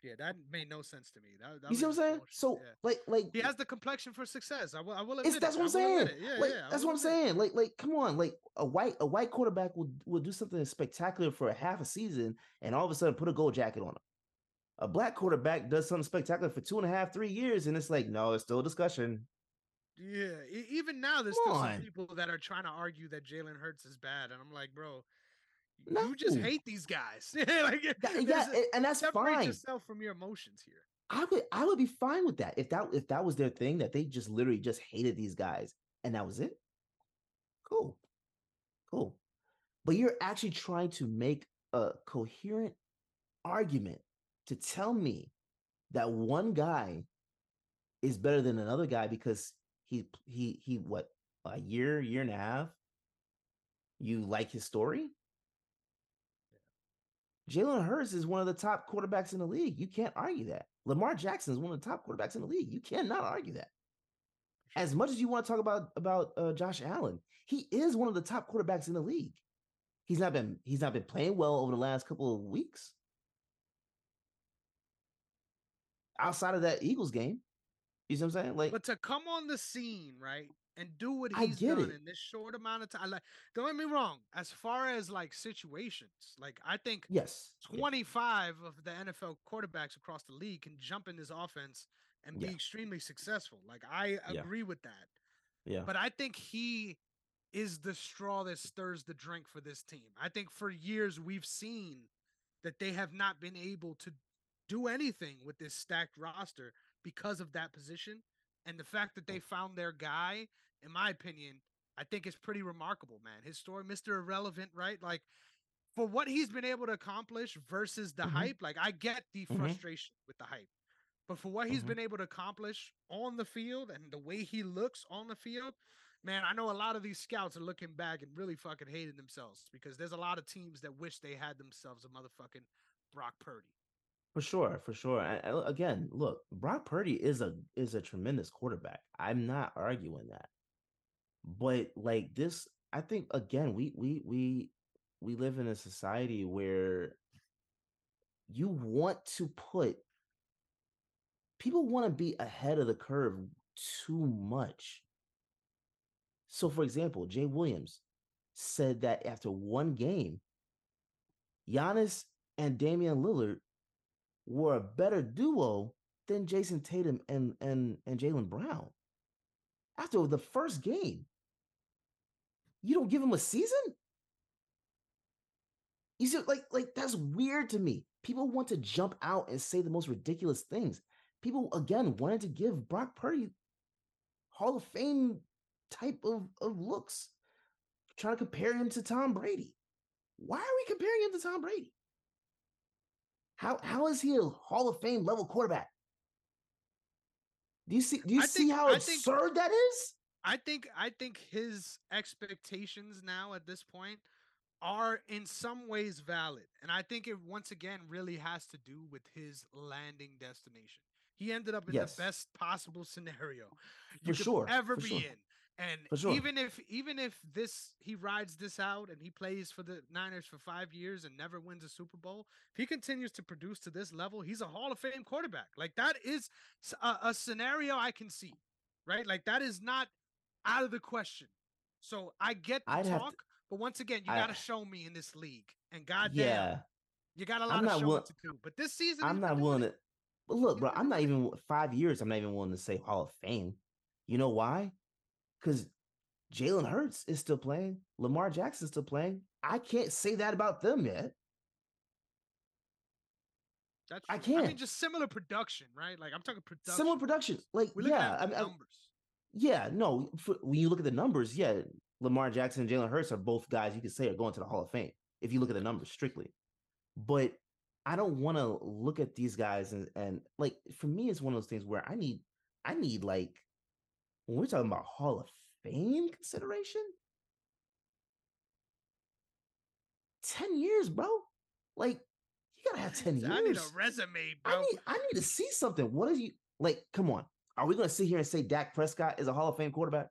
yeah, that made no sense to me. That, that You see what I'm saying? bullshit, So, yeah. like, like he has the complexion for success. I will. I will admit It's it. that's what I'm saying. Yeah, like, yeah. That's what I'm admit it. saying. Like, like, come on, like a white a white quarterback will will do something spectacular for a half a season, and all of a sudden put a gold jacket on him. A black quarterback does something spectacular for two and a half, three years, and it's like, no, it's still a discussion. Yeah, e- even now there's Come still on. some people that are trying to argue that Jalen Hurts is bad, and I'm like, bro, you just hate these guys. like, That- yeah, a- and that's separate fine. yourself from your emotions here. I would I would be fine with that if that if that was their thing that they just literally just hated these guys and that was it. Cool. Cool. But you're actually trying to make a coherent argument to tell me that one guy is better than another guy because he he he what a year year and a half you like his story Jalen Hurts is one of the top quarterbacks in the league. You can't argue that. Lamar Jackson is one of the top quarterbacks in the league. You cannot argue that. As much as you want to talk about about uh, Josh Allen, he is one of the top quarterbacks in the league. He's not been he's not been playing well over the last couple of weeks. Outside of that Eagles game, you see what I'm saying? Like, But to come on the scene, right, and do what he's done it. in this short amount of time, like, don't get me wrong. As far as like situations, like I think yes, yeah, 25 of the NFL quarterbacks across the league can jump in this offense and be extremely successful. Like I Yeah. agree with that. yeah, But I think he is the straw that stirs the drink for this team. I think for years we've seen that they have not been able to do anything with this stacked roster because of that position. And the fact that they found their guy, in my opinion, I think is pretty remarkable, man. His story, Mr. Irrelevant, right? Like for what he's been able to accomplish versus the Mhm. hype, like I get the Mhm. frustration with the hype. But for what he's Mhm. been able to accomplish on the field and the way he looks on the field, man, I know a lot of these scouts are looking back and really fucking hating themselves because there's a lot of teams that wish they had themselves a motherfucking Brock Purdy. For sure, for sure. And, again, look, Brock Purdy is a is a tremendous quarterback. I'm not arguing that. But like this, I think again, we we we we live in a society where you want to put people want to be ahead of the curve too much. So for example, Jay Williams said that after one game, Giannis and Damian Lillard were a better duo than Jayson Tatum and and and Jaylen Brown. After the first game, you don't give him a season. You see, like like that's weird to me. People want to jump out and say the most ridiculous things. People again wanted to give Brock Purdy Hall of Fame type of, of looks, trying to compare him to Tom Brady. Why are we comparing him to Tom Brady? How how is he a Hall of Fame level quarterback? Do you see do you I see think- how I think- absurd that is? I think I think his expectations now at this point are in some ways valid. And I think it once again really has to do with his landing destination. He ended up in Yes. the best possible scenario For you could sure, ever for be sure. in. And sure. even if even if this he rides this out and he plays for the Niners for five years and never wins a Super Bowl, if he continues to produce to this level, he's a Hall of Fame quarterback. Like that is a scenario I can see, right? Like that is not out of the question. So I get the I'd have to- talk, but once again, you got to show me in this league. And goddamn, Yeah, you got a lot of showing will- to do. But this season, I'm not willing to. But look, bro, I'm not even five years. I'm not even willing to say Hall of Fame. You know why? Because Jalen Hurts is still playing. Lamar Jackson is still playing. I can't say that about them yet. That's I true. I mean, can't. just similar production, right? Like I'm talking production. Similar production. Like, We're yeah, at I mean, I- numbers. yeah, no. For, when you look at the numbers, yeah, Lamar Jackson and Jalen Hurts are both guys you could say are going to the Hall of Fame if you look at the numbers strictly. But I don't want to look at these guys and and like for me, it's one of those things where I need I need like when we're talking about Hall of Fame consideration, ten years, bro. Like you gotta have ten So years. I need a resume, bro. I need I need to see something. What are you like? Come on. Are we gonna sit here and say Dak Prescott is a Hall of Fame quarterback?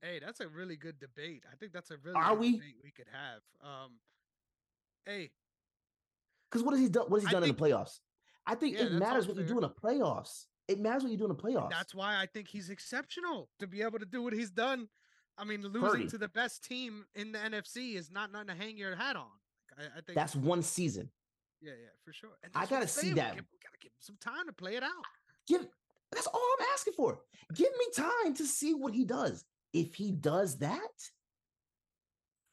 Hey, that's a really good debate. I think that's a really Are good we? debate we could have. Um, hey, Because what has he done? What has he done in the playoffs? I think Yeah, it matters what you do in the playoffs. It matters what you do in the playoffs. that's why I think he's exceptional to be able to do what he's done. I mean, losing Purdy. to the best team in the NFC is not nothing to hang your hat on. I, I think That's one season. yeah, yeah, for sure. And I gotta see saying, we that. give- We gotta give him some time to play it out. Give that's all I'm asking for. Give me time to see what he does. If he does that,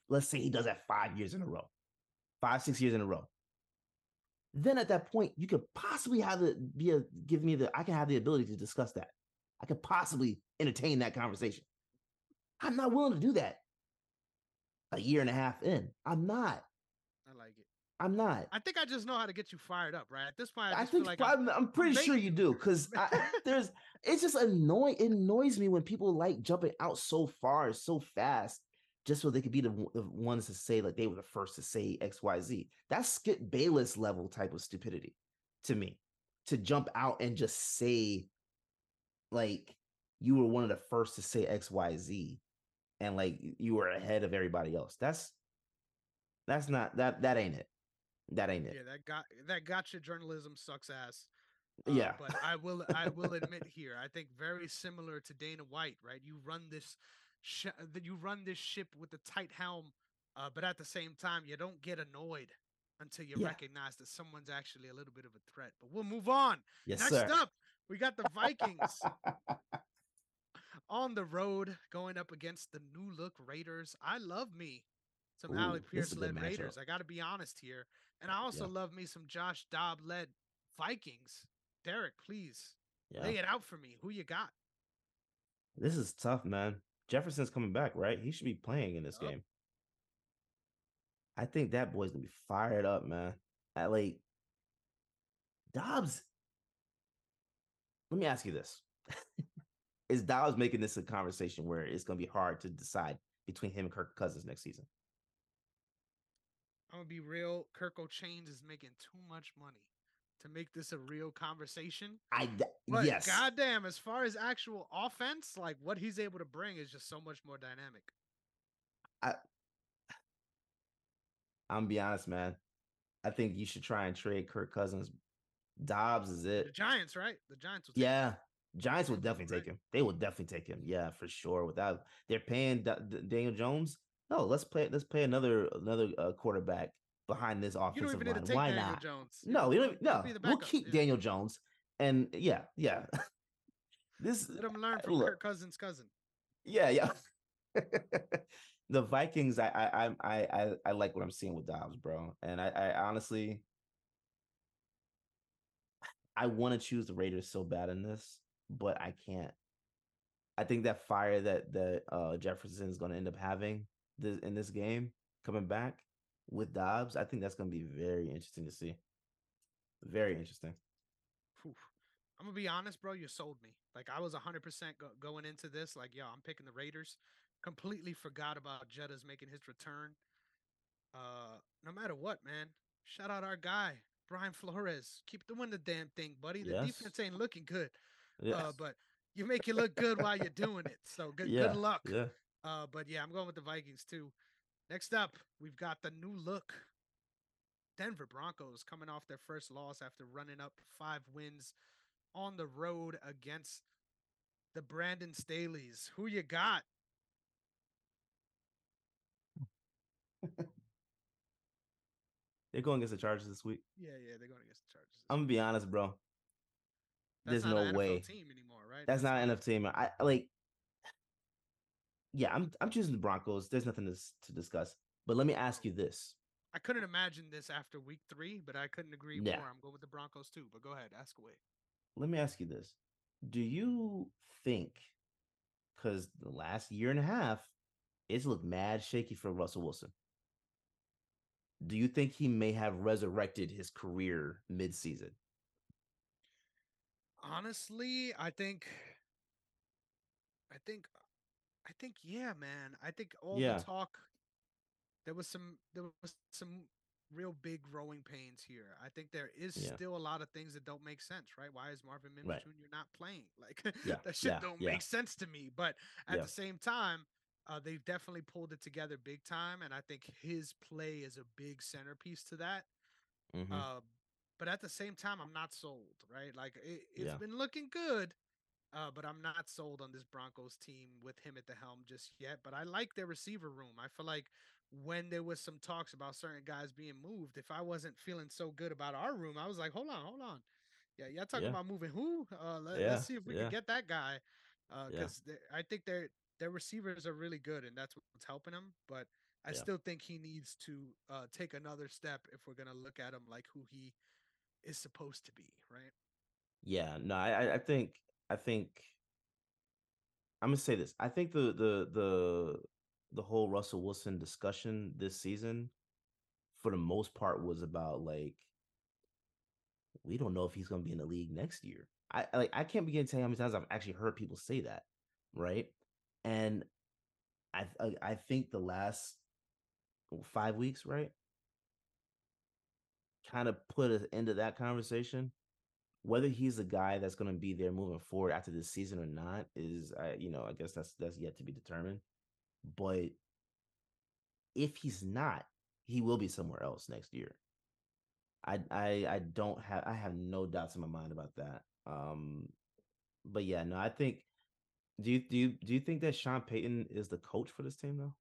let's say he does that five years in a row, five, six years in a row. Then at that point, you could possibly have the be a give me the I can have the ability to discuss that. I could possibly entertain that conversation. I'm not willing to do that a year and a half in. I'm not. I like it. I'm not. I think I just know how to get you fired up, right? At this point, I, I, think like I'm- I'm, pretty sure you you do because there's it's just annoying. It annoys me when people like jumping out so far, so fast, just so they could be the, the ones to say like they were the first to say X, Y, Z. That's Skip Bayless level type of stupidity to me. To jump out and just say like you were one of the first to say X, Y, Z, and like you were ahead of everybody else. That's that's not that that ain't it. That ain't it. yeah, that got that gotcha journalism sucks ass. Uh, Yeah. but I will I will admit here, I think very similar to Dana White, right? You run this sh- that you run this ship with a tight helm, uh, but at the same time, you don't get annoyed until you Yeah. recognize that someone's actually a little bit of a threat. But we'll move on. Yes, Next sir. up, we got the Vikings on the road going up against the new look Raiders. I love me some Ooh, is Pierce led. Raiders. I got to be honest here. And I also Yeah. love me some Josh Dobb led Vikings. Derrick, please Yeah. lay it out for me. Who you got? This is tough, man. Jefferson's coming back, right? He should be playing in this Yup. game. I think that boy's gonna be fired up, man. I like Dobbs. Let me ask you this: Is Dobbs making this a conversation where it's gonna be hard to decide between him and Kirk Cousins next season? I'm gonna be real. Kirk O'Chains is making too much money to make this a real conversation. I But yes, goddamn, as far as actual offense, like what he's able to bring is just so much more dynamic. I I'm be honest, man. I think you should try and trade Kirk Cousins. Dobbs is The it. Giants, right? The Giants will take him. Yeah, Giants will definitely Right. take him. They will definitely take him. Yeah, for sure. Without they're paying Da- Da- Daniel Jones. No, let's play. Let's play another another uh, quarterback behind this offensive even need to line. Why Daniel not? Jones. No, you don't, no. We'll keep yeah. Daniel Jones. And yeah, yeah. this, Let him learn from look, Kirk Cousins' cousin. yeah, yeah. the Vikings, I, I, I, I, I, I like what I'm seeing with Dobbs, bro. And I, I honestly, I want to choose the Raiders so bad in this, but I can't. I think that fire that that uh, Jefferson is going to end up having this in this game coming back with Dobbs, I think that's going to be very interesting to see. Very interesting. Phew. I'm gonna be honest, bro. You sold me. Like I was 100 percent go- going into this. Like, yo, I'm picking the Raiders. Completely forgot about Jetta's making his return. Uh, no matter what, man. Shout out our guy Brian Flores. Keep doing the damn thing, buddy. The Yes. defense ain't looking good. Yeah. Uh, but you make it look good while you're doing it. So good, yeah. good luck. Yeah. Uh, but yeah, I'm going with the Vikings too. Next up, we've got the new look Denver Broncos coming off their first loss after running up five wins on the road against the Brandon Staleys. Who you got? They're going against the Chargers this week. Yeah, yeah, they're going against the Chargers. I'm gonna be honest, bro. That's there's not no an NFL way. team anymore, right? That's not an NFL team. I like yeah, I'm I'm choosing the Broncos. There's nothing to, to discuss. But let me ask you this. I couldn't imagine this after week three, but I couldn't agree Yeah. more. I'm going with the Broncos too. But go ahead, ask away. Let me ask you this. Do you think because the last year and a half, it's looked mad shaky for Russell Wilson. Do you think he may have resurrected his career mid-season? Honestly, I think, I think, I think, yeah, man. I think all Yeah. the talk, there was some, there was some real big growing pains here. I think there is Yeah. still a lot of things that don't make sense, right? Why is Marvin Mims Right. Jr. not playing? Like Yeah, that shit yeah, don't make sense to me. But at the same time, uh, they've definitely pulled it together big time, and I think his play is a big centerpiece to that. Mhm. Uh, but at the same time, I'm not sold, right? Like it, it's Yeah. been looking good, uh, but I'm not sold on this Broncos team with him at the helm just yet. But I like their receiver room. I feel like when there was some talks about certain guys being moved, if I wasn't feeling so good about our room, I was like, hold on, hold on. Yeah, y'all talking Yeah. about moving who? Uh, let, Yeah, us see if we yeah. can get that guy. Because I think their their receivers are really good, and that's what's helping him. But I still think he needs to uh, take another step if we're gonna look at him like who he is supposed to be, right? Yeah, no, I- I think, I think, I'm gonna say this. I think the the the the whole Russell Wilson discussion this season, for the most part, was about like we don't know if he's gonna be in the league next year. I like I can't begin to tell you how many times I've actually heard people say that, right? And I, I think the last five weeks, right, kind of put an end to that conversation whether he's a guy that's going to be there moving forward after this season or not is I you know I guess that's that's yet to be determined. But if he's not, he will be somewhere else next year. I I I don't have I have no doubts in my mind about that. Um but yeah, no, I think do you do you do you think that Sean Payton is the coach for this team though?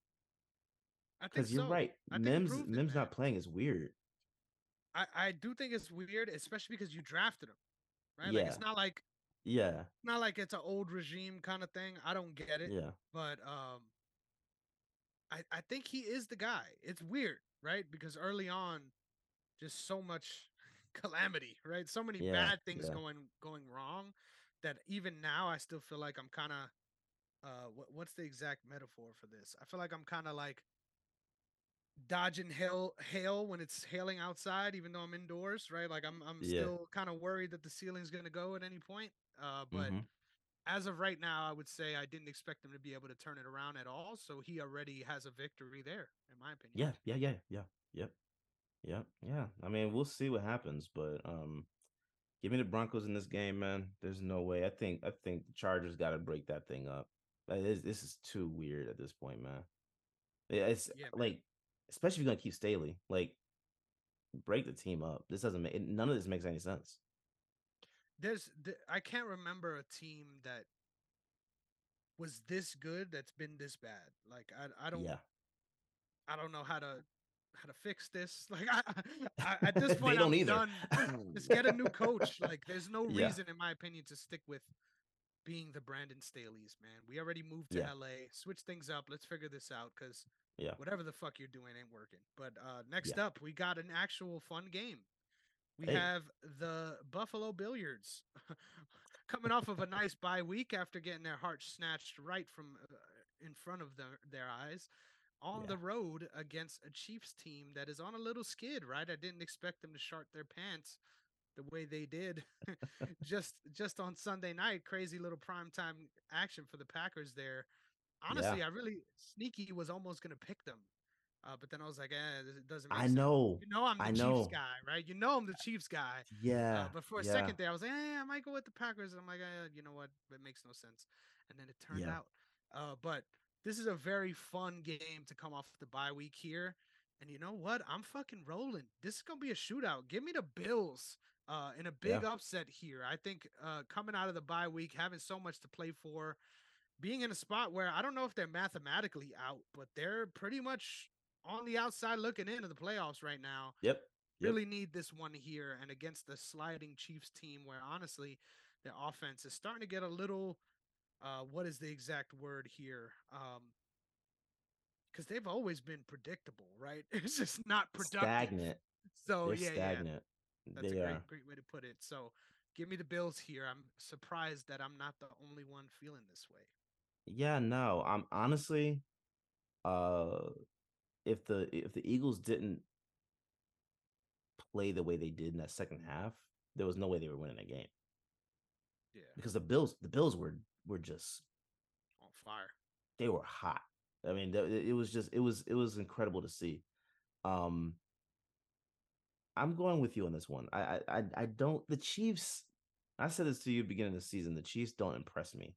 Because you're so. right. I he Mims it, Mims not playing is weird. I, I do think it's weird, especially because you drafted him, right? Like it's not like Yeah. not like it's an old regime kind of thing. I don't get it, Yeah. but um, I I think he is the guy. It's weird, right? Because early on, just so much calamity, right? So many Yeah, bad things yeah. going going wrong that even now I still feel like I'm kind of uh what, what's the exact metaphor for this? I feel like I'm kind of like dodging hail hail when it's hailing outside even though I'm indoors, right? Like I'm I'm Yeah. still kind of worried that the ceiling's going to go at any point. Uh but Mhm. as of right now, I would say I didn't expect him to be able to turn it around at all, so he already has a victory there in my opinion. Yeah, yeah, yeah, yeah, yep, yep, yeah. I mean, we'll see what happens, but um, give me the Broncos in this game, man. There's no way. I think I think the Chargers got to break that thing up. Like, this, this is too weird at this point, man. It's Yeah, like, especially if you're gonna keep Staley, like, break the team up. This doesn't make none of this makes any sense. There's th- I can't remember a team that was this good that's been this bad. Like I I don't Yeah, I don't know how to how to fix this. Like I, I at this point don't I'm either. done. Just get a new coach. Like there's no Yeah. reason in my opinion to stick with being the Brandon Staley's, man. We already moved to Yeah. LA. Switch things up. Let's figure this out cuz yeah, whatever the fuck you're doing ain't working. But uh next Yeah. up, we got an actual fun game. We Hey. have the Buffalo Billiards coming off of a nice bye week after getting their hearts snatched right from uh, in front of their, their eyes on Yeah. the road against a Chiefs team that is on a little skid, right? I didn't expect them to shart their pants the way they did just just on Sunday night. Crazy little primetime action for the Packers there. Honestly, I really sneaky was almost gonna pick them. Uh, but then I was like, eh, it doesn't make I sense. know. You know I'm the I Chiefs know. guy, right? You know I'm the Chiefs guy. Yeah, Uh, but for a yeah. second there, I was like, eh, I might go with the Packers. And I'm like, eh, you know what? It makes no sense. And then it turned Yeah. out. Uh, but this is a very fun game to come off the bye week here. And you know what? I'm fucking rolling. This is gonna be a shootout. Give me the Bills uh, in a big Yeah. upset here. I think uh, coming out of the bye week, having so much to play for, being in a spot where I don't know if they're mathematically out, but they're pretty much on the outside looking into the playoffs right now Yep. Yep. really need this one here and against the sliding Chiefs team where honestly their offense is starting to get a little uh what is the exact word here? Um because they've always been predictable, right? It's just not productive. Stagnant. So They're yeah, yeah, that's they a are. great, great way to put it. So give me the Bills here. I'm surprised that I'm not the only one feeling this way. Yeah, no. I'm honestly uh if the if the Eagles didn't play the way they did in that second half, there was no way they were winning that game. Yeah, Because the Bills the Bills were were just on fire. they were hot. I mean, it was just it was it was incredible to see. Um I'm going with you on this one. I I I, I don't the Chiefs I said this to you beginning of the season. The Chiefs don't impress me.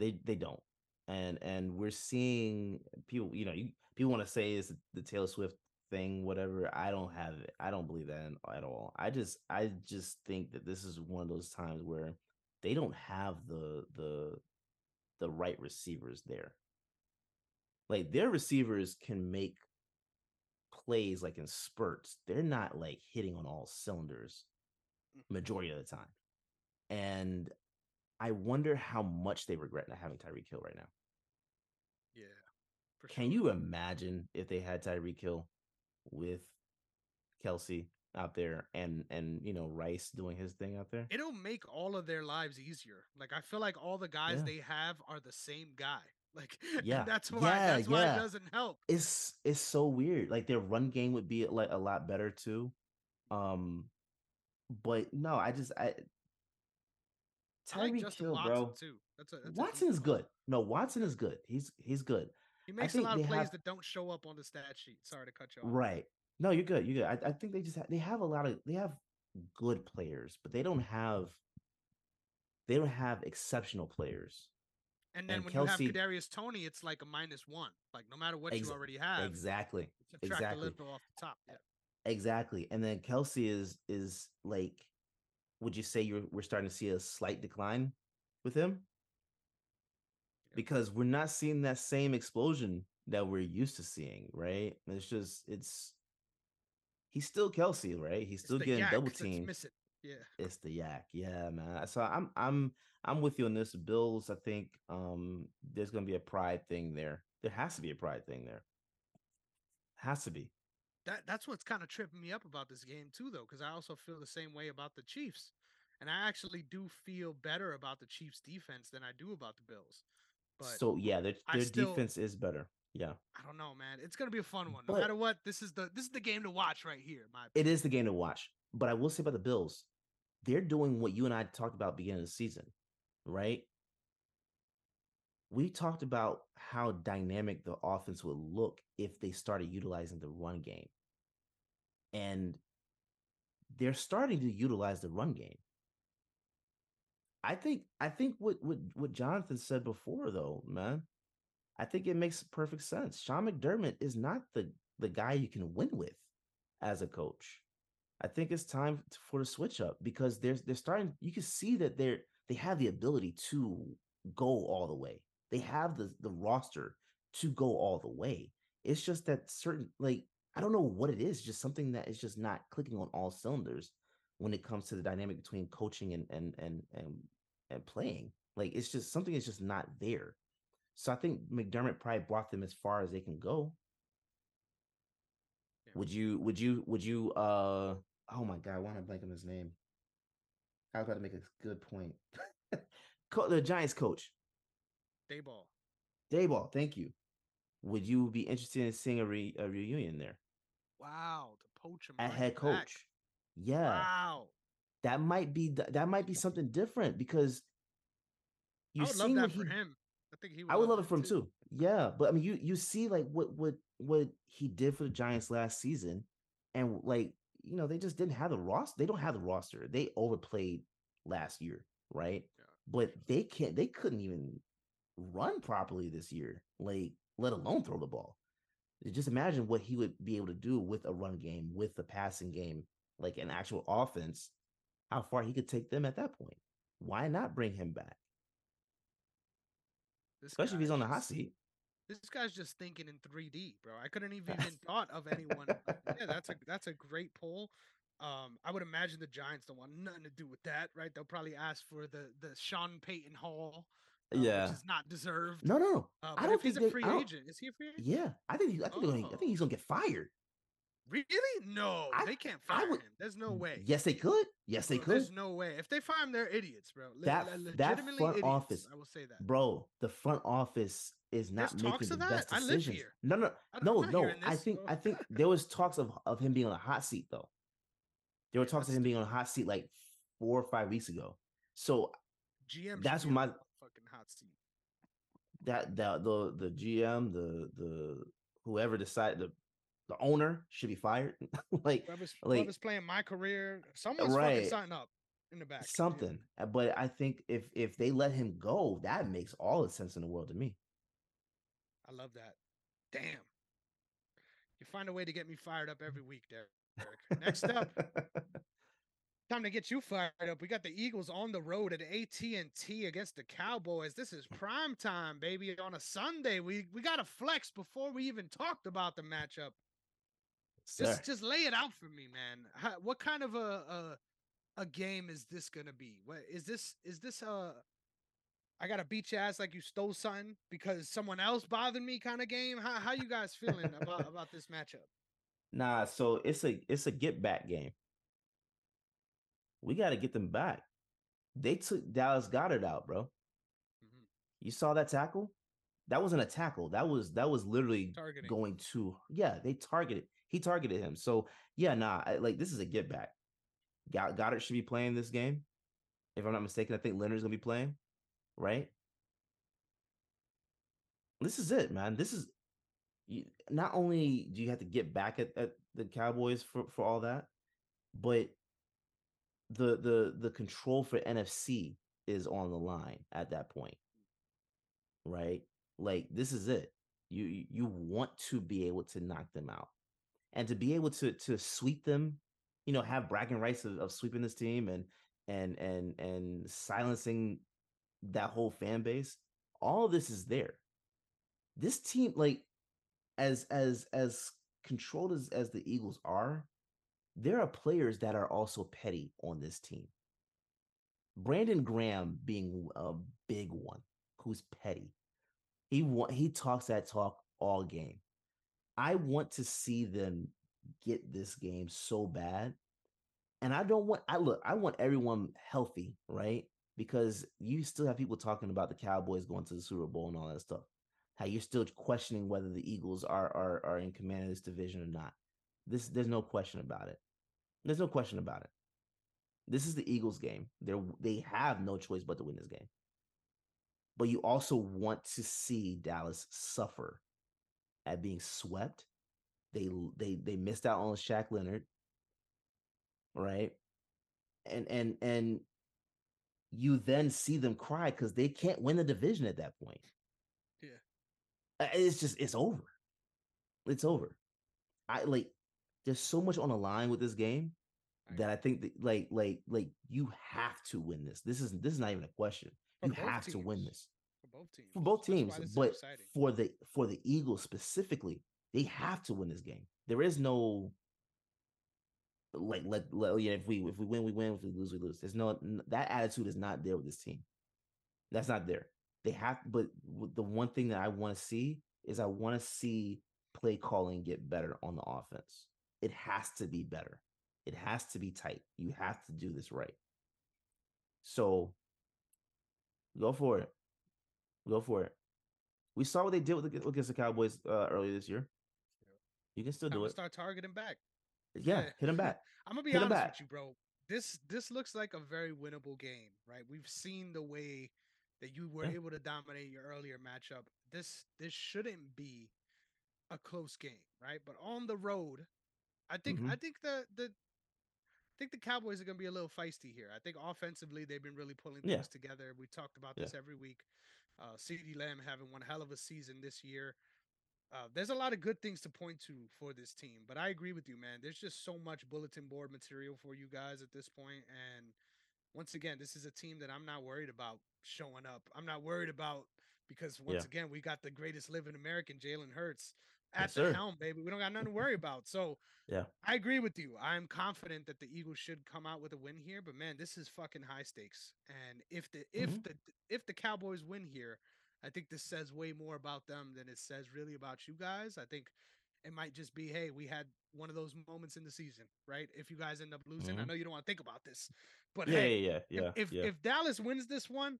They they don't. And and we're seeing people, you know, you people want to say it's the Taylor Swift thing, whatever. I don't have it. I don't believe that in- at all. I just I just think that this is one of those times where they don't have the the the right receivers there. Like their receivers can make plays like in spurts. They're not like hitting on all cylinders Mhm. majority of the time. And I wonder how much they regret not having Tyreek Hill right now. Yeah. Can sure. you imagine if they had Tyreek Hill with Kelce out there and and you know Rice doing his thing out there? It'll make all of their lives easier. Like I feel like all the guys Yeah. they have are the same guy. Like Yeah. that's why Yeah, that's why yeah. it doesn't help. It's it's so weird. Like their run game would be like a lot better too. Um but no, I just I Tyreek Hill, Watson bro. too. That's a, that's Watson is good. No, Watson is good. He's he's good. He makes a lot of plays have- that don't show up on the stat sheet. Sorry to cut you off. Right. No, you're good. You're good. I, I think they just ha- they have a lot of they have good players, but they don't have they don't have exceptional players. And then And when Kelce- you have Kadarius Toney, it's like a minus one. Like no matter what Ex- you already have, Exactly. subtract exactly. a little off the top. Yeah. Exactly. And then Kelce is is like would you say you're we're starting to see a slight decline with him? Because we're not seeing that same explosion that we're used to seeing, right? It's just it's he's still Kelce, right? He's still getting YAC double teamed. Yeah. It's the YAC, yeah, man. So I'm I'm I'm with you on this. Bills, I think um there's gonna be a pride thing there. There has to be a pride thing there. Has to be. That that's what's kind of tripping me up about this game too, though, because I also feel the same way about the Chiefs, and I actually do feel better about the Chiefs' defense than I do about the Bills. But so yeah, their their still- defense is better. Yeah, I don't know, man. It's gonna be a fun one. No But- matter what, this is the this is the game to watch right here. My it is the game to watch. But I will say about the Bills, they're doing what you and I talked about beginning of the season, right? We talked about how dynamic the offense would look if they started utilizing the run game. And they're starting to utilize the run game. I think I think what what what Jonathan said before though, man, I think it makes perfect sense. Sean McDermott is not the the guy you can win with as a coach. I think it's time for the switch up because there's they're starting. You can see that they're they have the ability to go all the way. They have the the roster to go all the way. It's just that certain like I don't know what it is. Just something that is just not clicking on all cylinders when it comes to the dynamic between coaching and and and and and playing. Like it's just something is just not there. So I think McDermott probably brought them as far as they can go. Yeah. Would you would you would you uh oh my god, why am I blanking on his name? I was about to make a good point. The Giants coach, Daboll. Daboll, thank you. Would you be interested in seeing a, re- a reunion there? Wow, to poach him. At right head back. coach. Yeah. Wow. That might be th- that might be something different because love seen that what for he him. I think he would I would love it for him too. Yeah, but I mean, you you see like what what what he did for the Giants last season, and like you know they just didn't have the roster. They don't have the roster. They overplayed last year, right? Yeah, But they can't. They couldn't even run properly this year. Like let alone throw the ball. Just imagine what he would be able to do with a run game, with a passing game, like an actual offense. How far he could take them at that point. Why not bring him back? This Especially if he's on the hot seat. This guy's just thinking in 3D, bro. I couldn't even even thought of anyone. yeah, that's a that's a great poll. Um, I would imagine the Giants don't want nothing to do with that, right? They'll probably ask for the the Sean Payton Hall uh, Yeah. which is not deserved. No, no. Uh, I don't think he's a free agent, is he a free agent? Yeah, I think he- I think, they're gonna, I Oh. think he's gonna get fired. Really? No, I- they can't fire would- him. There's no way. Yes, they could. Yes, they Bro, could. There's no way. If they fire him, they're idiots, bro. Le- That- that front idiots, office- I will say that. Bro, the front office is not There's making the that? best I live decisions. here. No, no, no, no. I think. I think there was talks of of him being on a hot seat though. There were talks of him being on a hot seat like four or five weeks ago. So GM. that's what my- hot seat. that that the the GM, the the whoever decided the the owner should be fired. like Whoever's, like- whoever's playing my career, someone's Right. fucking something up in the back. something. Uh, But I think if if they let him go, that makes all the sense in the world to me. I love that. Damn. You find a way to get me fired up every week, Derrick. Next up, time to get you fired up. We got the Eagles on the road at AT&T against the Cowboys. This is prime time, baby. On a Sunday, we we got to flex before we even talked about the matchup. Sir. Just just lay it out for me, man. How, what kind of a, a a game is this gonna be? What is this? Is this a I gotta beat your ass like you stole something because someone else bothered me kind of game? How how you guys feeling about about this matchup? Nah, so it's a it's a get back game. We got to get them back. They took Dallas Goedert out, bro. Mhm. You saw that tackle? That wasn't a tackle. That was that was literally Targeting. going to yeah. They targeted. He targeted him. So yeah, nah. I, like this is a get back. God- Goedert should be playing this game. If I'm not mistaken, I think Leonard's gonna be playing. Right. This is it, man. This is you, not only do you have to get back at, at the Cowboys for, for all that, but the the the control for NFC is on the line at that point. Right? Like this is it. You you- want to be able to knock them out. And to be able to to sweep them, you know, have bragging rights of, of sweeping this team and and and and silencing that whole fan base, all this is there. This team, like as as as controlled as, as the Eagles are, there are players that are also petty on this team. Brandon Graham being a big one, who's petty. He wa- he talks that talk all game. I want to see them get this game so bad. And I don't want I look, I want everyone healthy, right? Because you still have people talking about the Cowboys going to the Super Bowl and all that stuff. How you're still questioning whether the Eagles are are are in command of this division or not. This there's no question about it. There's no question about it. This is the Eagles game. They're they have no choice but to win this game. But you also want to see Dallas suffer at being swept. They they they missed out on Shaq Leonard, right? And and and you then see them cry because they can't win the division at that point. Yeah. It's just it's over. It's over. I like there's so much on the line with this game I that I think that like like like you have to win this. This is this is not even a question. For You have to win this for both teams. for both teams, but exciting. for the for the Eagles specifically, they have to win this game. There is no like let, let yeah, if we if we win we win if we lose we lose. There's no that attitude is not there with this team. That's not there. They have, but the one thing that I want to see is I want to see play calling get better on the offense. It has to be better. It has to be tight. You have to do this right. So go for it. Go for it. We saw what they did with the, against the Cowboys uh, earlier this year. You can still do it. start targeting back. Yeah, hit them back. I'm gonna be Hit honest with you, bro. This this looks like a very winnable game, right? We've seen the way that you were Yeah. able to dominate your earlier matchup. This this shouldn't be a close game, right? But on the road, I think Mhm. I think the the I think the Cowboys are gonna be a little feisty here. I think offensively they've been really pulling Yeah. things together. We talked about Yeah. this every week. Uh CeeDee Lamb having one hell of a season this year. Uh, there's a lot of good things to point to for this team, but I agree with you, man. There's just so much bulletin board material for you guys at this point, and once again, this is a team that I'm not worried about showing up. I'm not worried about because once Yeah. again, we got the greatest living American, Jalen Hurts. At Yes, the sir. helm, baby. We don't got nothing to worry about. So Yeah. I agree with you. I'm confident that the Eagles should come out with a win here, but man, this is fucking high stakes. And if the if Mhm. the if the Cowboys win here, I think this says way more about them than it says really about you guys. I think it might just be, hey, we had one of those moments in the season, right? If you guys end up losing, I Mhm. know you don't want to think about this, but Yeah, hey, yeah, yeah, yeah. if if, if Dallas wins this one,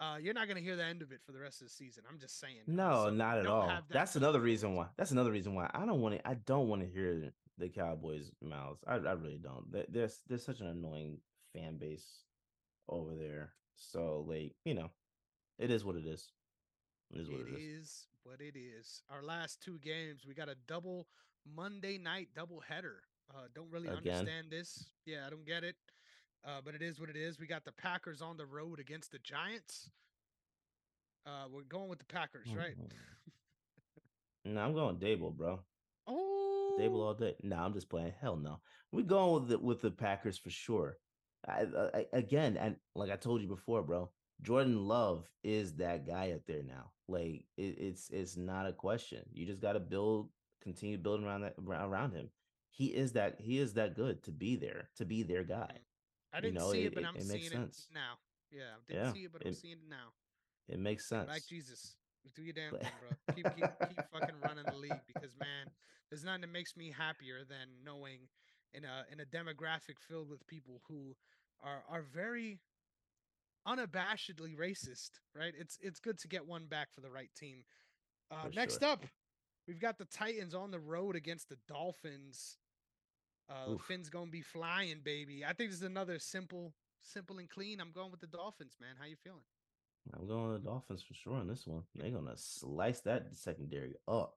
uh, you're not gonna hear the end of it for the rest of the season. I'm just saying. No, so not at all. that That's another reason why. That's another reason why I don't want to. I don't want to hear the Cowboys' mouths. I, I really don't. There- There's there's such an annoying fan base over there. So like you know, it is what it is. It is what It it is. is what it is. Our last two games, we got a double Monday night double header. Uh, don't really Again? understand this. Yeah, I don't get it. Uh, but it is what it is. We got the Packers on the road against the Giants. Uh, we're going with the Packers, right? Mhm. No, I'm going Daboll, bro. Oh, Daboll all day. No, I'm just playing. Hell no. We're going with the with the Packers for sure. I, I again, and like I told you before, bro. Jordan Love is that guy up there now. Like it, it's it's not a question. You just got to build, continue building around that around him. He is that he is that good to be there to be their guy. I didn't know, see it- it, but I'm it seeing makes it sense. now. Yeah, I didn't Yeah, see it, but I'm seeing it now. It makes sense. Like Jesus, do your damn thing, bro. Keep keep keep fucking running the league because man, there's nothing that makes me happier than knowing in a in a demographic filled with people who are are very unabashedly racist, right? It's it's good to get one back for the right team. Uh, next sure. up, we've got the Titans on the road against the Dolphins. Uh. Finns gonna be flying, baby. I think this is another simple, simple and clean. I'm going with the Dolphins, man. How you feeling? I'm going with the Dolphins for sure on this one. They're gonna slice that secondary up.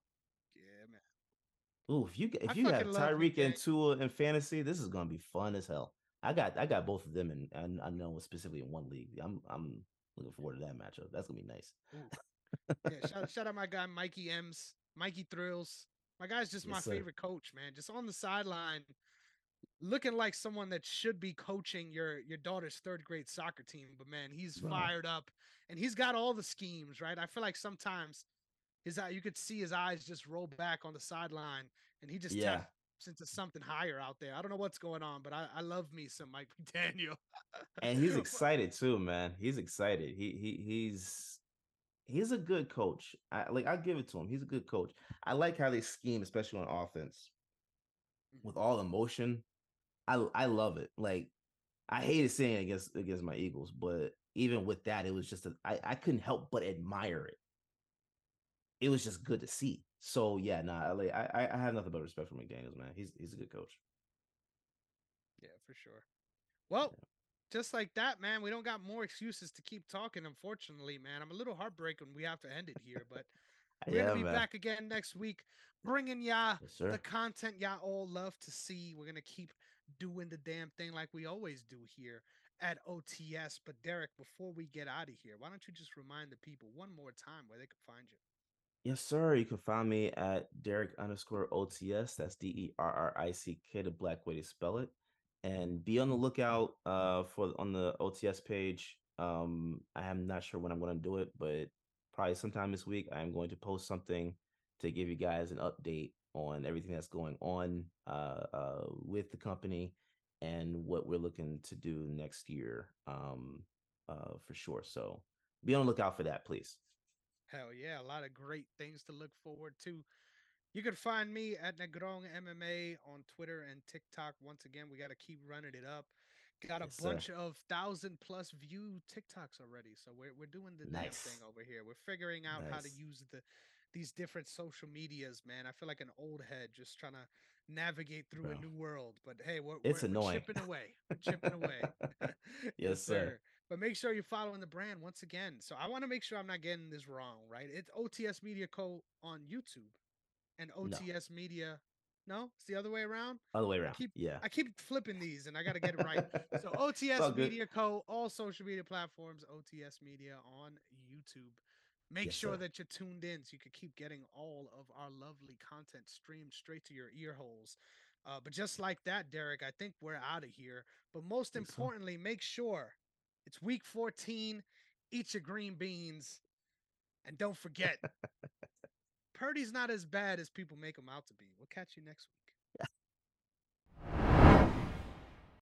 Yeah, man. Ooh, if you if I you have fucking love Nick Tyreek and. Tua in fantasy, this is gonna be fun as hell. I got I got both of them and I know specifically in one league. I'm I'm looking forward to that matchup. That's gonna be nice. Yeah, shout, shout out my guy Mikey M's, Mikey Thrills. My guy's just my sir. favorite coach, man. Just on the sideline, looking like someone that should be coaching your your daughter's third grade soccer team. But man, he's Bro. fired up and he's got all the schemes, right? I feel like sometimes his eye, you could see his eyes just roll back on the sideline, and he just Yeah. taps into something higher out there. I don't know what's going on, but I, I love me some Mike McDaniel. And he's excited too, man. He's excited. He he he's he's a good coach. I like I give it to him. He's a good coach. I like how they scheme, especially on offense, with mm-hmm. all emotion. I I love it. Like I hated saying it against against my Eagles, but even with that, it was just a, I I couldn't help but admire it. It was just good to see. So yeah, nah, I like I I- I have nothing but respect for McDaniel's, man. He's he's a good coach. Yeah, for sure. Well, just like that, man, we don't got more excuses to keep talking, unfortunately, man. I'm a little heartbroken we have to end it here, but we're yeah, gonna be man. back again next week, bringing y'all Yes, the content y'all all love to see. We're gonna keep doing the damn thing like we always do here at OTS. But Derrick, before we get out of here, why don't you just remind the people one more time where they can find you? Yes, sir. You can find me at Derrick underscore OTS. That's D E R R I C K, the black way to spell it. And be on the lookout uh for on the OTS page. Um, I am not sure when I'm going to do it, but probably sometime this week I am going to post something to give you guys an update on everything that's going on uh, uh with the company and what we're looking to do next year. Um, uh, for sure. So be on the lookout for that, please. Hell yeah, a lot of great things to look forward to. You can find me at Negron MMA on Twitter and TikTok. Once again, we got to keep running it up. Got a Yes, sir. bunch of thousand plus view TikToks already, so we're we're doing the damn thing over here. We're figuring out how to use the these different social medias, man. I feel like an old head just trying to navigate through Bro. a new world. But hey, we're, It's we're, we're annoying. chipping away. We're chipping away. Yes, sir. But make sure you're following the brand once again. So I want to make sure I'm not getting this wrong, right? It's OTS Media Co. on YouTube and OTS Media. No, it's the other way around. Other way around. keep- yeah. I keep flipping these and I got to get it right. so OTS good. Media Co. All social media platforms, OTS Media on YouTube. Make Yes, sure sir. that you're tuned in so you can keep getting all of our lovely content streamed straight to your ear holes. Uh, but just like that, Derrick, I think we're out of here. But most Think so. importantly, make sure it's week 14. Eat your green beans. And don't forget, Purdy's not as bad as people make him out to be. We'll catch you next week.